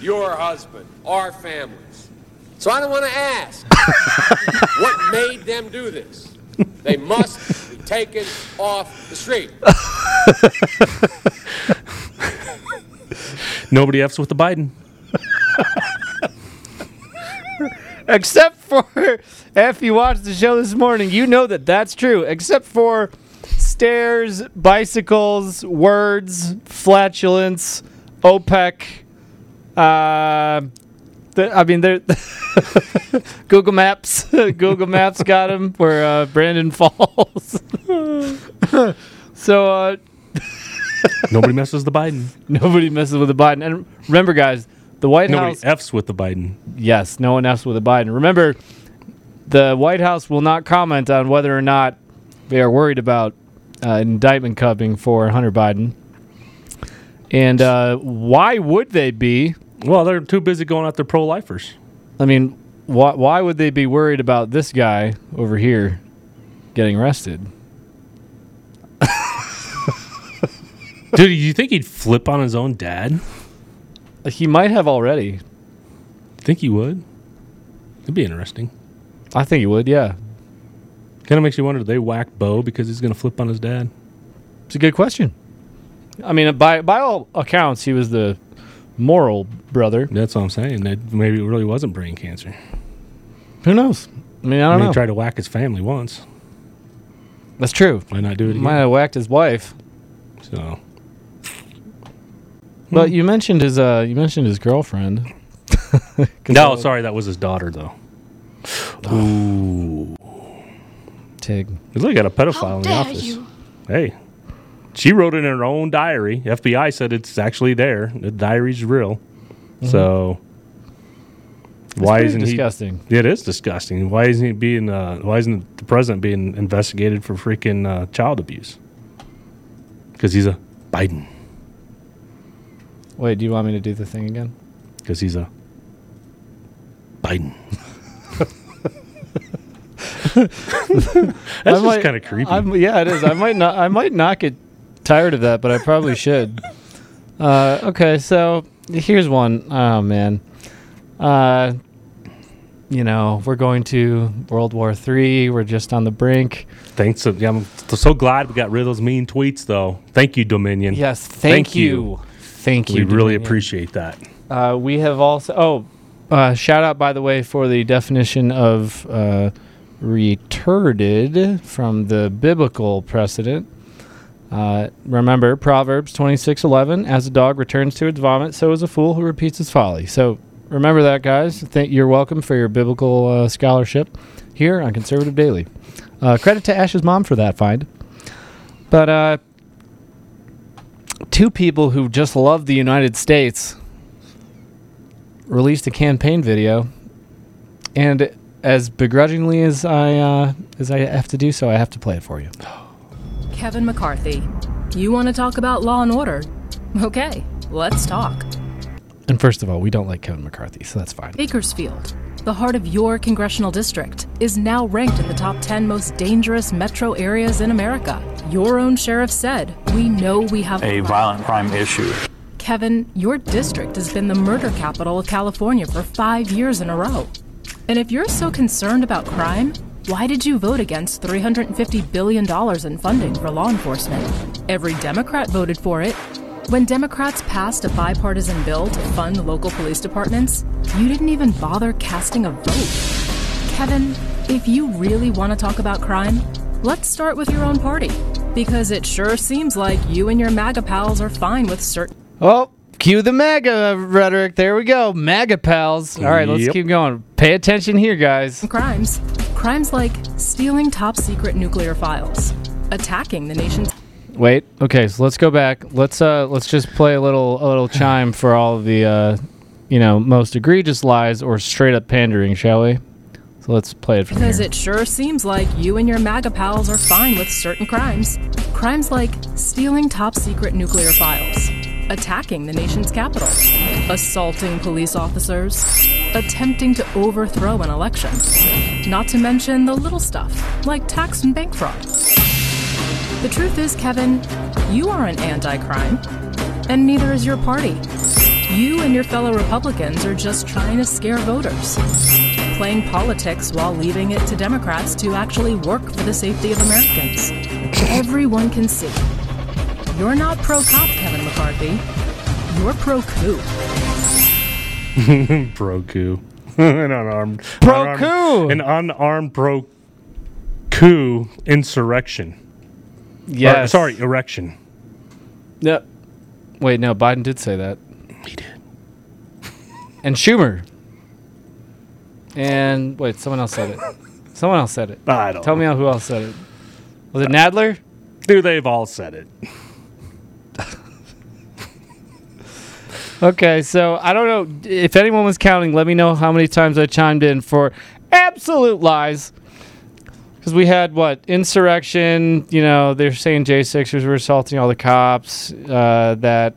your husband, our families. So I don't want to ask what made them do this. They must be taken off the street. Nobody F's with the Biden. Except for if you watched the show this morning, you know that that's true. Except for stairs, bicycles, words, flatulence, OPEC. Uh, the, I mean, there. Google Maps. Google Maps got him where uh, Brandon falls. so uh, Nobody messes with the Biden. nobody messes with the Biden. And remember, guys, the White House Nobody House. F's with the Biden. Yes, no one F's with the Biden. Remember, the White House will not comment on whether or not they are worried about uh, indictment cupping for Hunter Biden. And uh, why would they be? Well, they're too busy going after pro lifers. I mean, why, why would they be worried about this guy over here getting arrested? Dude, do you think he'd flip on his own dad? He might have already. Think he would? It'd be interesting. I think he would, yeah. Kind of makes you wonder: do they whack Beau because he's going to flip on his dad? It's a good question. I mean, by by all accounts, he was the moral brother. That's what I'm saying. That maybe it really wasn't brain cancer. Who knows? I mean, I don't mean, know. He tried to whack his family once. That's true. Why not do it again? Might have whacked his wife. So But you mentioned his uh you mentioned his girlfriend. no, sorry, that was his daughter though. Ooh, Tig. Look, I got a pedophile in the office. you. Hey, she wrote it in her own diary. FBI said it's actually there. The diary's real. So why isn't disgusting. he? It is disgusting. Why isn't he being? Uh, why isn't the president being investigated for freaking uh, child abuse? Because he's a Biden. Wait, do you want me to do the thing again? Because he's a Biden. That's just kind of creepy. I'm, yeah, it is. I might not. I might not get tired of that, but I probably should. Uh, okay, so here's one. Oh man, uh, you know we're going to World War Three. We're just on the brink. Thanks. I'm so glad we got rid of those mean tweets, though. Thank you, Dominion. Yes, thank, you. Thank you. We really appreciate that. Uh, we have also. Oh, uh, shout out by the way for the definition of uh, retarded from the biblical precedent. Uh, remember Proverbs twenty six eleven. As a dog returns to its vomit, so is a fool who repeats his folly. So remember that, guys. You're welcome for your biblical uh, scholarship here on Conservative Daily. Uh, credit to Ash's mom for that find. But uh, two people who just love the United States released a campaign video, and as begrudgingly as I uh, as I have to do so, I have to play it for you. Kevin McCarthy, you want to talk about law and order? Okay, let's talk. And first of all, we don't like Kevin McCarthy, so that's fine. Bakersfield, the heart of your congressional district, is now ranked in the top 10 most dangerous metro areas in America. Your own sheriff said, We know we have a violent crime issue. Kevin, your district has been the murder capital of California for five years in a row. And if you're so concerned about crime, why did you vote against $350 billion in funding for law enforcement? Every Democrat voted for it. When Democrats passed a bipartisan bill to fund local police departments, you didn't even bother casting a vote. Kevin, if you really want to talk about crime, let's start with your own party. Because it sure seems like you and your MAGA pals are fine with certain. Oh, cue the MAGA rhetoric. There we go. MAGA pals. All right, let's Yep. keep going. Pay attention here, guys. crimes. Crimes like stealing top secret nuclear files, attacking the nation's. Wait. Okay, so let's go back. Let's uh let's just play a little a little chime for all of the uh you know most egregious lies or straight up pandering, shall we? So let's play it from Because here. it sure seems like you and your MAGA pals are fine with certain crimes. Crimes like stealing top secret nuclear files, attacking the nation's capital, assaulting police officers, attempting to overthrow an election. Not to mention the little stuff, like tax and bank fraud. The truth is, Kevin, you aren't anti crime, and neither is your party. You and your fellow Republicans are just trying to scare voters, playing politics while leaving it to Democrats to actually work for the safety of Americans. Everyone can see. You're not pro cop, Kevin McCarthy. You're pro coup. pro coup. an unarmed Pro unarmed- coup. An unarmed pro coup insurrection. Or, Yes. sorry, erection. Yep. Wait, no, Biden did say that. He did. And Schumer. And wait, someone else said it. Someone else said it. I don't Tell me who else said it. Was it Nadler? Dude, they've all said it. Okay, so I don't know if anyone was counting. Let me know how many times I chimed in for absolute lies. Because we had what insurrection? You know, they're saying J Sixers were assaulting all the cops. Uh, that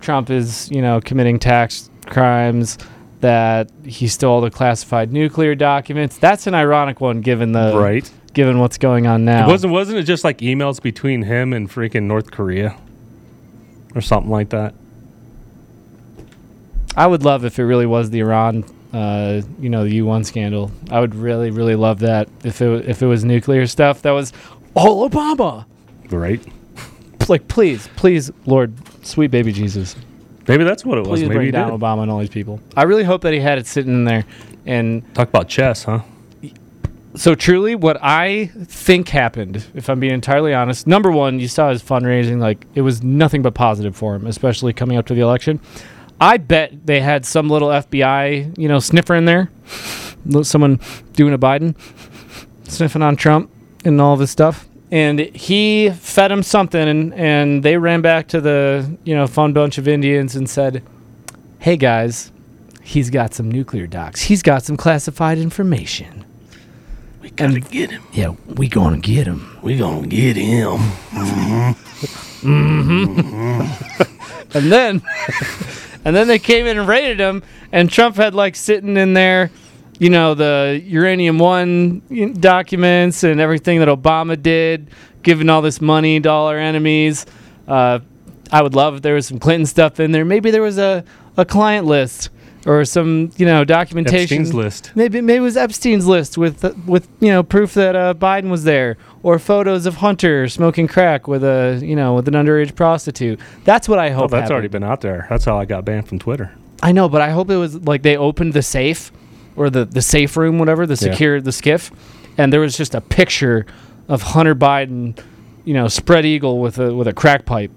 Trump is, you know, committing tax crimes. That he stole the classified nuclear documents. That's an ironic one, given the Right. given what's going on now. Wasn't wasn't it just like emails between him and freaking North Korea, or something like that? I would love if it really was the Iran, uh, you know, the U one scandal. I would really, really love that if it if it was nuclear stuff. That was all Obama. Right. Like, please, please, Lord, sweet baby Jesus. Maybe that's what it was. Please Maybe bring down did. Obama and all these people. I really hope that he had it sitting in there. And talk about chess, huh? So truly, what I think happened, if I'm being entirely honest, number one, you saw his fundraising; like it was nothing but positive for him, especially coming up to the election. I bet they had some little FBI, you know, sniffer in there, someone doing a Biden, sniffing on Trump and all this stuff. And he fed him something, and, and they ran back to the you know fun bunch of Indians and said, "Hey guys, he's got some nuclear docs. He's got some classified information. We gotta get him. Yeah, we gonna get him. We gonna get him. Mm hmm. Mm-hmm. and then, and then they came in and raided him, and Trump had like sitting in there, you know, the uranium one documents and everything that Obama did, giving all this money to all our enemies. Uh, I would love if there was some Clinton stuff in there. Maybe there was a, a client list or some, you know, documentation. Epstein's list. Maybe maybe it was Epstein's list with with you know proof that uh, Biden was there, or photos of Hunter smoking crack with a you know with an underage prostitute. That's what I Oh, hope. that's happened. already been out there. That's how I got banned from Twitter. I know, but I hope it was like they opened the safe or the the safe room, whatever the Yeah. secure the SCIF, and there was just a picture of Hunter Biden, you know, spread eagle with a with a crack pipe,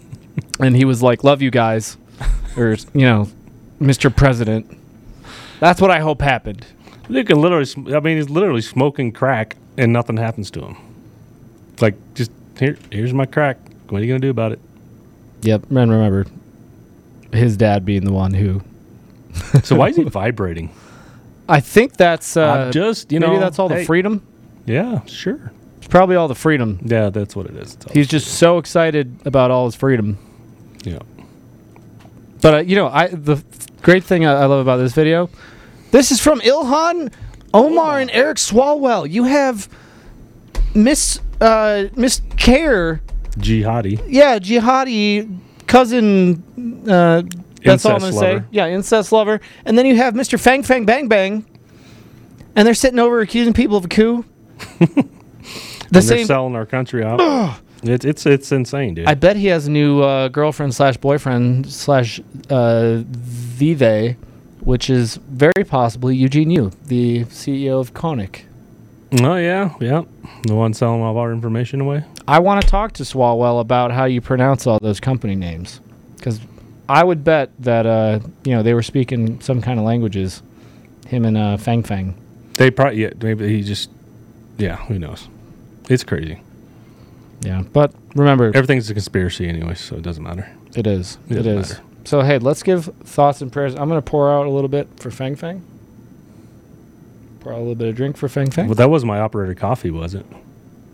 and he was like, "Love you guys," or you know, Mr. President. That's what I hope happened. You can literally. sm- I mean, he's literally smoking crack, and nothing happens to him. It's like just here. Here's my crack. What are you gonna do about it? Yep, and remember, his dad being the one who. So why is he vibrating? I think that's uh, I'm just you maybe know that's all the freedom. Yeah, sure. It's probably all the freedom. Yeah, that's what it is. He's just so excited about all his freedom. Yeah. But uh, you know, I the great thing I, I love about this video This is from Ilhan Omar and Eric Swalwell. You have Miss uh, Miss Care. Jihadi. Yeah, jihadi cousin. Uh, that's all I'm gonna Incest say. lover. Yeah, incest lover. And then you have Mr. Fang Fang Bang Bang, and they're sitting over accusing people of a coup. the and they're same. selling our country out. it's it's it's insane, dude. I bet he has a new uh, girlfriend slash boyfriend slash uh, Vive, which is very possibly Eugene Yu, the CEO of Konnech. oh yeah, yeah. The one selling all our information away. I want to talk to Swalwell about how you pronounce all those company names, because I would bet that uh, you know they were speaking some kind of languages. Him and uh, Fang Fang. They probably yeah, maybe he just yeah, who knows. It's crazy. Yeah, but remember, everything's a conspiracy anyway, so it doesn't matter. It is. It It, matter. So hey, let's give thoughts and prayers. I'm gonna pour out a little bit for Fang Fang. Pour out a little bit of drink for Fang Fang. Well, that was my operator coffee, was it?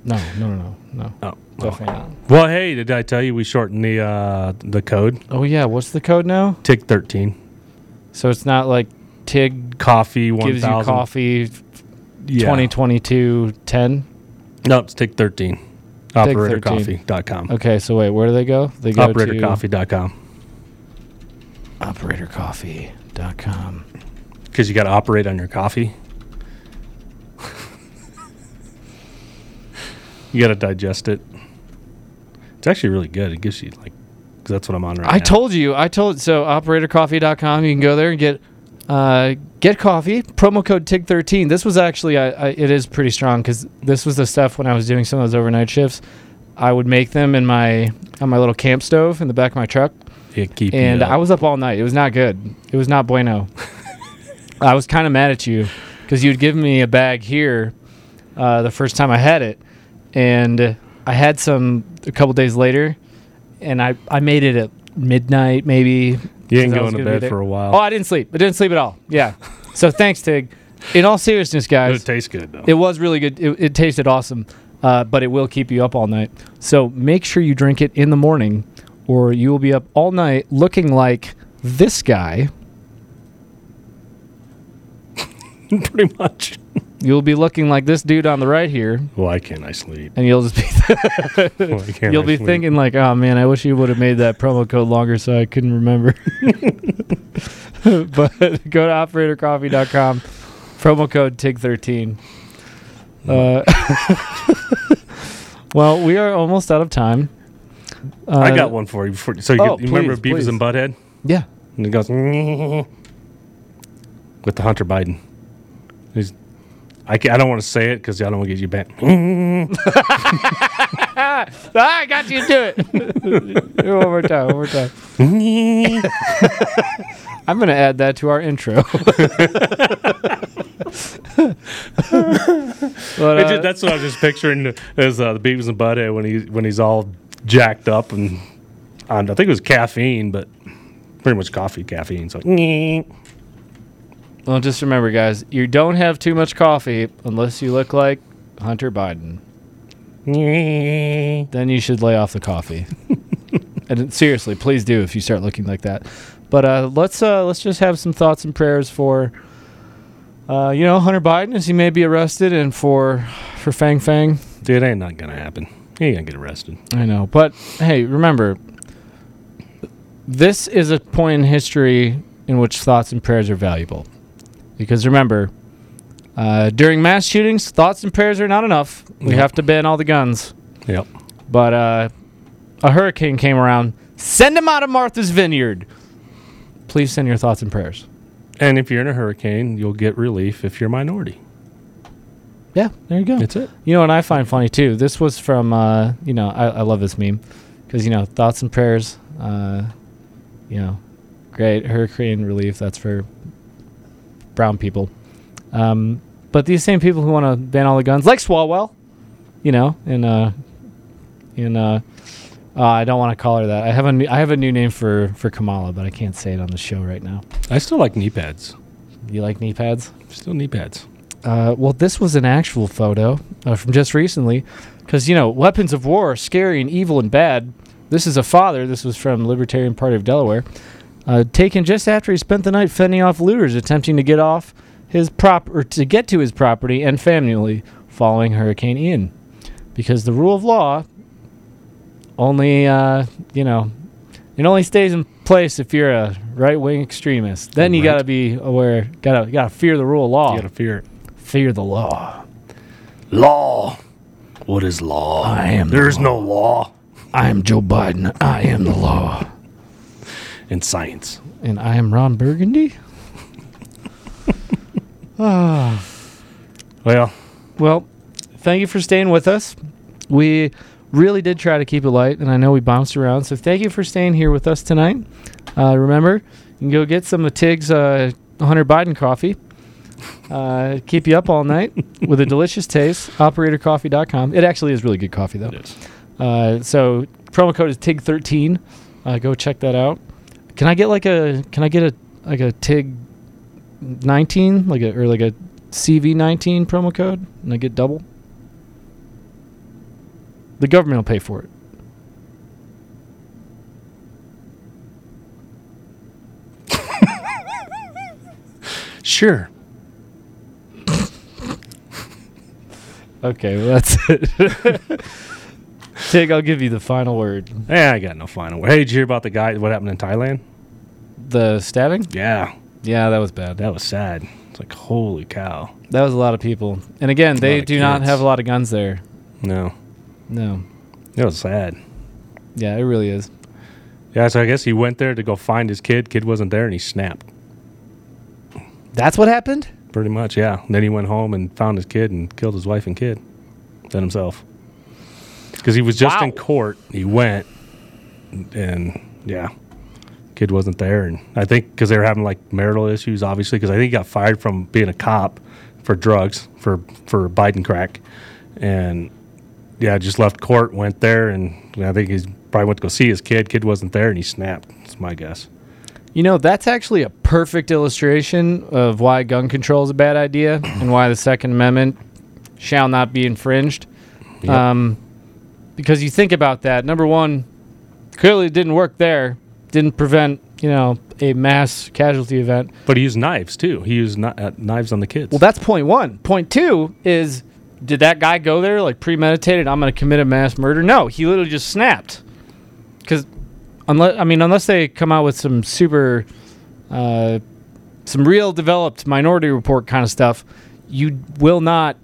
No, no, no, no, no. Oh, Definitely not. Well, hey, did I tell you we shortened the uh, the code? Oh yeah, what's the code now? TIG thirteen. So it's not like Tig Coffee one gives you thousand. coffee. Yeah. 2022 10. No, it's TIG thirteen. Operatorcoffee.com. Okay, so wait, where do they go? They go Operatorcoffee.com. to operatorcoffee.com. Because you got to operate on your coffee. you got to digest it. It's actually really good. It gives you like, 'cause that's what I'm on right I now. I told you. I told so operatorcoffee.com. You can go there and get uh, get coffee. Promo code TIG13. This was actually it is pretty strong because this was the stuff when I was doing some of those overnight shifts. I would make them in my on my little camp stove in the back of my truck. And. I was up all night. It was not good. It was not bueno. I was kind of mad at you because you'd give me a bag here uh, the first time I had it, and I had some a couple days later, and I, I made it at midnight maybe. You didn't 'cause go into gonna bed for a while. Oh, I didn't sleep. I didn't sleep at all. Yeah. so thanks, Tig. In all seriousness, guys, It tastes good, though. It was really good. It, it tasted awesome, uh, but it will keep you up all night. So make sure you drink it in the morning, or you will be up all night looking like this guy. Pretty much. You'll be looking like this dude on the right here, Why can't I sleep? and you'll just be Why can't you'll I be sleep? thinking like, oh man, I wish you would have made that promo code longer so I couldn't remember. but go to operatorcoffee.com, promo code TIG13. Uh, well, we are almost out of time. I Uh, got one for you. Before, so you, oh, you remember please, Beavis please. and Butthead? Yeah. And he goes with the Hunter Biden. He's, I, I don't want to say it because I don't want to get you banned. ah, I got you to do it. one more time. One more time. I'm going to add that to our intro. But, It uh, ju- that's what I was just picturing as uh, the Beavis and Butthead when he when he's all jacked up and on I think it was caffeine, but pretty much coffee caffeine. So Well, just remember, guys, you don't have too much coffee unless you look like Hunter Biden. then you should lay off the coffee. and seriously, please do if you start looking like that. But uh, let's uh, let's just have some thoughts and prayers for, uh, you know, Hunter Biden as he may be arrested, and for for Fang Fang. dude, ain't not gonna happen. He ain't gonna get arrested. I know, but hey, remember, this is a point in history in which thoughts and prayers are valuable. Because remember, uh, during mass shootings, thoughts and prayers are not enough. We Yep. have to ban all the guns. Yep. But uh, a hurricane came around. Send them out of Martha's Vineyard. Please send your thoughts and prayers. And if you're in a hurricane, you'll get relief if you're a minority. Yeah, there you go. That's it. You know what I find funny too? This was from, uh, you know, I, I love this meme because, you know, thoughts and prayers, uh, you know, great. Hurricane relief, that's for brown people. Um, but these same people who want to ban all the guns, like Swalwell, you know, in, uh, in, uh, uh, I don't want to call her that. I have a new, I have a new name for, for Kamala, but I can't say it on the show right now. I still like knee pads. You like knee pads? Still knee pads. Uh, well, this was an actual photo uh, from just recently, because you know weapons of war are scary and evil and bad. This is a father. This was from Libertarian Party of Delaware, uh, taken just after he spent the night fending off looters attempting to get off his prop or to get to his property and family following Hurricane Ian, because the rule of law only uh, you know it only stays in place if you're a right wing extremist. Then you got to be aware. Got to got to fear the rule of law. You gotta fear it. Fear the law. Law. What is law? I am the There's law. no law I am Joe Biden. I am the law. In science. And I am Ron Burgundy. ah. Well, Well, thank you for staying with us. We really did try to keep it light, and I know we bounced around. So thank you for staying here with us tonight. Uh, remember, you can go get some of Tig's uh, Hunter Biden coffee. Uh, keep you up all night with a delicious taste. OperatorCoffee.com. It actually is really good coffee, though. Uh, so promo code is TIG13. Uh, go check that out. Can I get like a? Can I get a like a TIG 19, like a or like a CV19 promo code, and I get double? The government will pay for it. sure. Okay, well that's it. Tig, I'll give you the final word. Yeah, I got no final. Word. Hey, did you hear about the guy? What happened in Thailand? The stabbing? Yeah, Yeah, that was bad. that was sad. It's like holy cow. That was a lot of people. And again, they do not have a lot of guns there. No, No. it was sad. Yeah, it really is. Yeah, so I guess he went there to go find his kid. Kid wasn't there, and he snapped. That's what happened? Pretty much, yeah. And then he went home and found his kid and killed his wife and kid, then himself. Because he was just in court. He went, and yeah, kid wasn't there. And I think because they were having like marital issues, obviously, because I think he got fired from being a cop for drugs for for Biden crack, and yeah, just left court, went there, and I think he's probably went to go see his kid. Kid wasn't there, and he snapped. It's my guess. You know, that's actually a perfect illustration of why gun control is a bad idea and why the Second Amendment shall not be infringed. Yep. Um, because you think about that. Number one, clearly it didn't work there, didn't prevent, you know, a mass casualty event. But he used knives too. He used kni- uh, knives on the kids. Well, that's point one. Point two is did that guy go there like premeditated? I'm going to commit a mass murder? No, he literally just snapped. Because unless I mean, unless they come out with some super, uh, some real developed Minority Report kind of stuff, you will not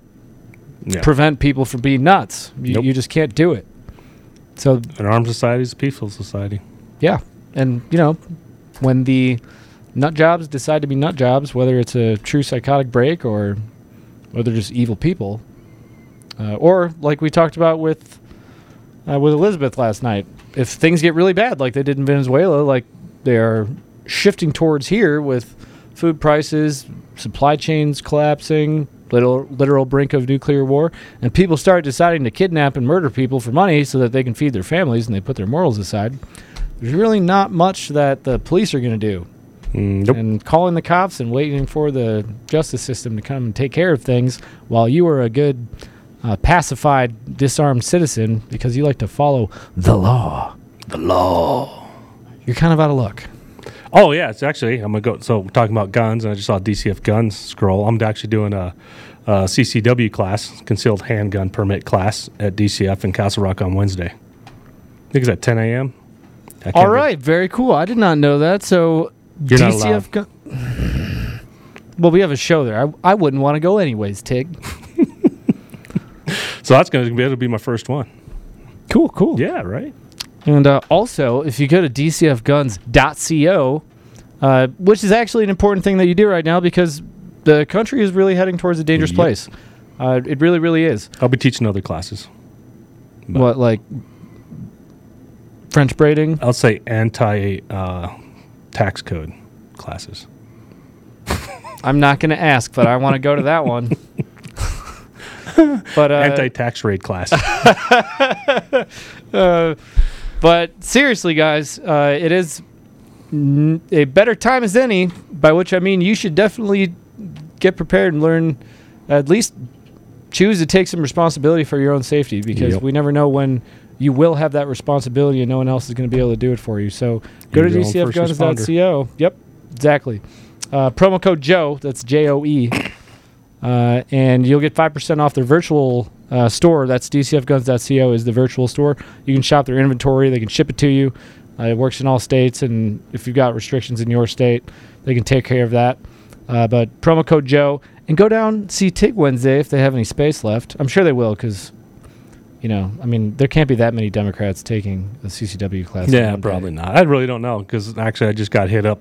Yeah. prevent people from being nuts. You, Nope. you just can't do it. So An armed society is a peaceful society. yeah, and you know, when the nut jobs decide to be nut jobs, whether it's a true psychotic break or whether they're just evil people, uh, or like we talked about with uh, with Elizabeth last night, if things get really bad, like they did in Venezuela, like they are shifting towards here with food prices, supply chains collapsing, literal, literal brink of nuclear war, and people start deciding to kidnap and murder people for money so that they can feed their families and they put their morals aside. There's really not much that the police are going to do. And calling the cops and waiting for the justice system to come and take care of things while you are a good, uh, pacified, disarmed citizen because you like to follow the law. The law. You're kind of out of luck. Oh yeah, it's actually I'm gonna go. So we're talking about guns, and I just saw DCF guns scroll. I'm actually doing a, a CCW class, concealed handgun permit class at DCF in Castle Rock on Wednesday. I think it's at 10 a.m. All right, be- very cool. I did not know that. So You're allowed. gun- well, we have a show there. I, I wouldn't want to go anyways, Tig. So that's gonna be it'll be my first one. Cool, cool. Yeah, right. And uh, also, if you go to dcfguns.co, uh, which is actually an important thing that you do right now because the country is really heading towards a dangerous Yep. place. Uh, it really, really is. I'll be teaching other classes. What, like French braiding? I'll say anti uh, tax code classes. I'm not going to ask, but I want to go to that one. but uh, anti tax rate class. uh, but seriously, guys, uh, it is n- a better time as any. By which I mean you should definitely get prepared and learn, at least choose to take some responsibility for your own safety because Yep. we never know when you will have that responsibility and no one else is going to be able to do it for you. So go to dcfguns.co. Yep, exactly. Uh, promo code Joe. That's J O E. Uh, and you'll get 5% off their virtual uh, store. That's dcfguns.co is the virtual store. You can shop their inventory. They can ship it to you. Uh, it works in all states. And if you've got restrictions in your state, they can take care of that. Uh, but promo code Joe. And go down see TIG Wednesday if they have any space left. I'm sure they will because, you know, I mean, there can't be that many Democrats taking the CCW class. Yeah, one day. probably not. I really don't know because actually I just got hit up.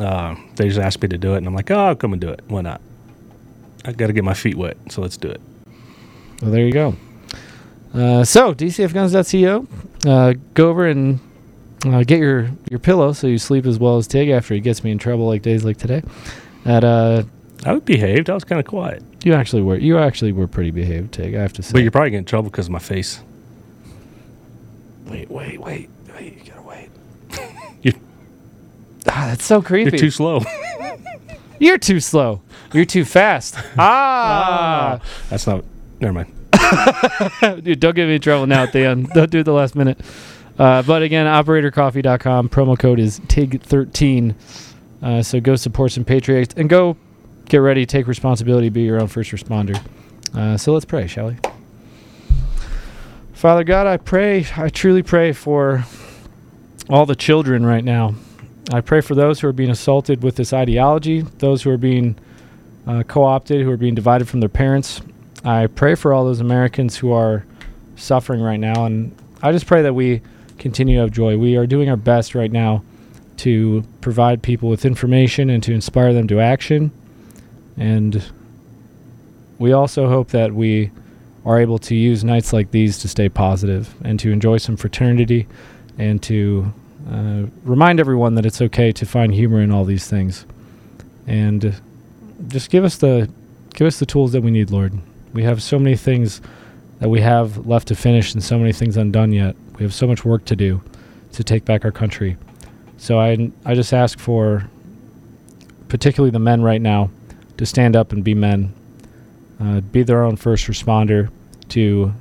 Uh, they just asked me to do it, and I'm like, oh, I'll come and do it. Why not? I got to get my feet wet, so let's do it. Well, there you go. Uh, so, dcfguns.co. Uh, go over and uh, get your, your pillow so you sleep as well as Tig after he gets me in trouble like days like today. At uh, I was behaved. I was kind of quiet. You actually were. You actually were pretty behaved, Tig. I have to say. But you're probably getting in trouble because of my face. Wait, wait, wait, wait. You gotta wait. You- ah, that's so creepy. You're too slow. You're too slow. You're too fast. ah. That's not. Never mind. Dude, don't get me in trouble now at the end. Don't do it the last minute. Uh, but again, operatorcoffee.com. Promo code is TIG13. Uh, so go support some Patriots and go get ready, take responsibility, be your own first responder. Uh, so let's pray, shall we? Father God, I pray, I truly pray for all the children right now. I pray for those who are being assaulted with this ideology, those who are being uh, co opted, who are being divided from their parents. I pray for all those Americans who are suffering right now. And I just pray that we continue to have joy. We are doing our best right now to provide people with information and to inspire them to action. And we also hope that we are able to use nights like these to stay positive and to enjoy some fraternity and to uh, remind everyone that it's okay to find humor in all these things. And just give us the give us the tools that we need, Lord. We have so many things that we have left to finish and so many things undone yet. We have so much work to do to take back our country. So I I just ask for particularly the men right now to stand up and be men. Uh, be their own first responder to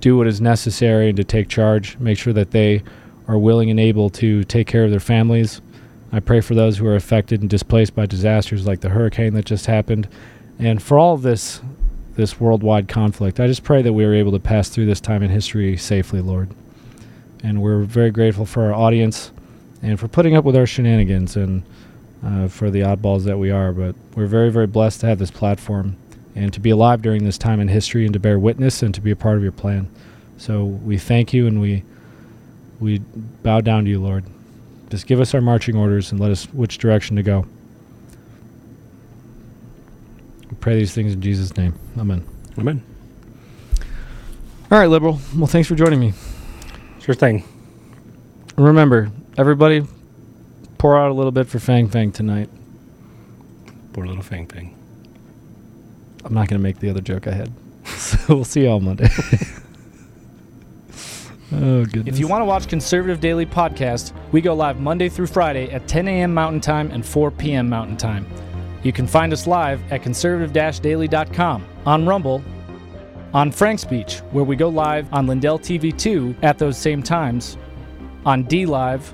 do what is necessary and to take charge, make sure that they are willing and able to take care of their families. I pray for those who are affected and displaced by disasters like the hurricane that just happened. And for all of this this worldwide conflict, I just pray that we are able to pass through this time in history safely, Lord. And we're very grateful for our audience and for putting up with our shenanigans and uh, for the oddballs that we are. But we're very, very blessed to have this platform and to be alive during this time in history and to bear witness and to be a part of your plan. So we thank you and we we bow down to you, Lord. Just give us our marching orders and let us which direction to go. We pray these things in Jesus' name. Amen. Amen. All right, liberal. Well, thanks for joining me. Sure thing. Remember, everybody, pour out a little bit for Fang Fang tonight. Poor little Fang Fang. I'm not going to make the other joke I had. so we'll see you all Monday. oh, goodness. If you want to watch Conservative Daily Podcast, we go live Monday through Friday at 10 a.m. Mountain Time and 4 p.m. Mountain Time. You can find us live at conservative daily.com, on Rumble, on FrankSpeech, where we go live on Lindell TV 2 at those same times, on DLive,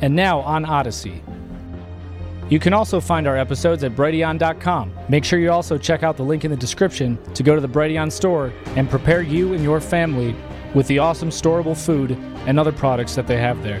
and now on Odysee. You can also find our episodes at Brighteon.com. Make sure you also check out the link in the description to go to the Brighteon store and prepare you and your family with the awesome storable food and other products that they have there.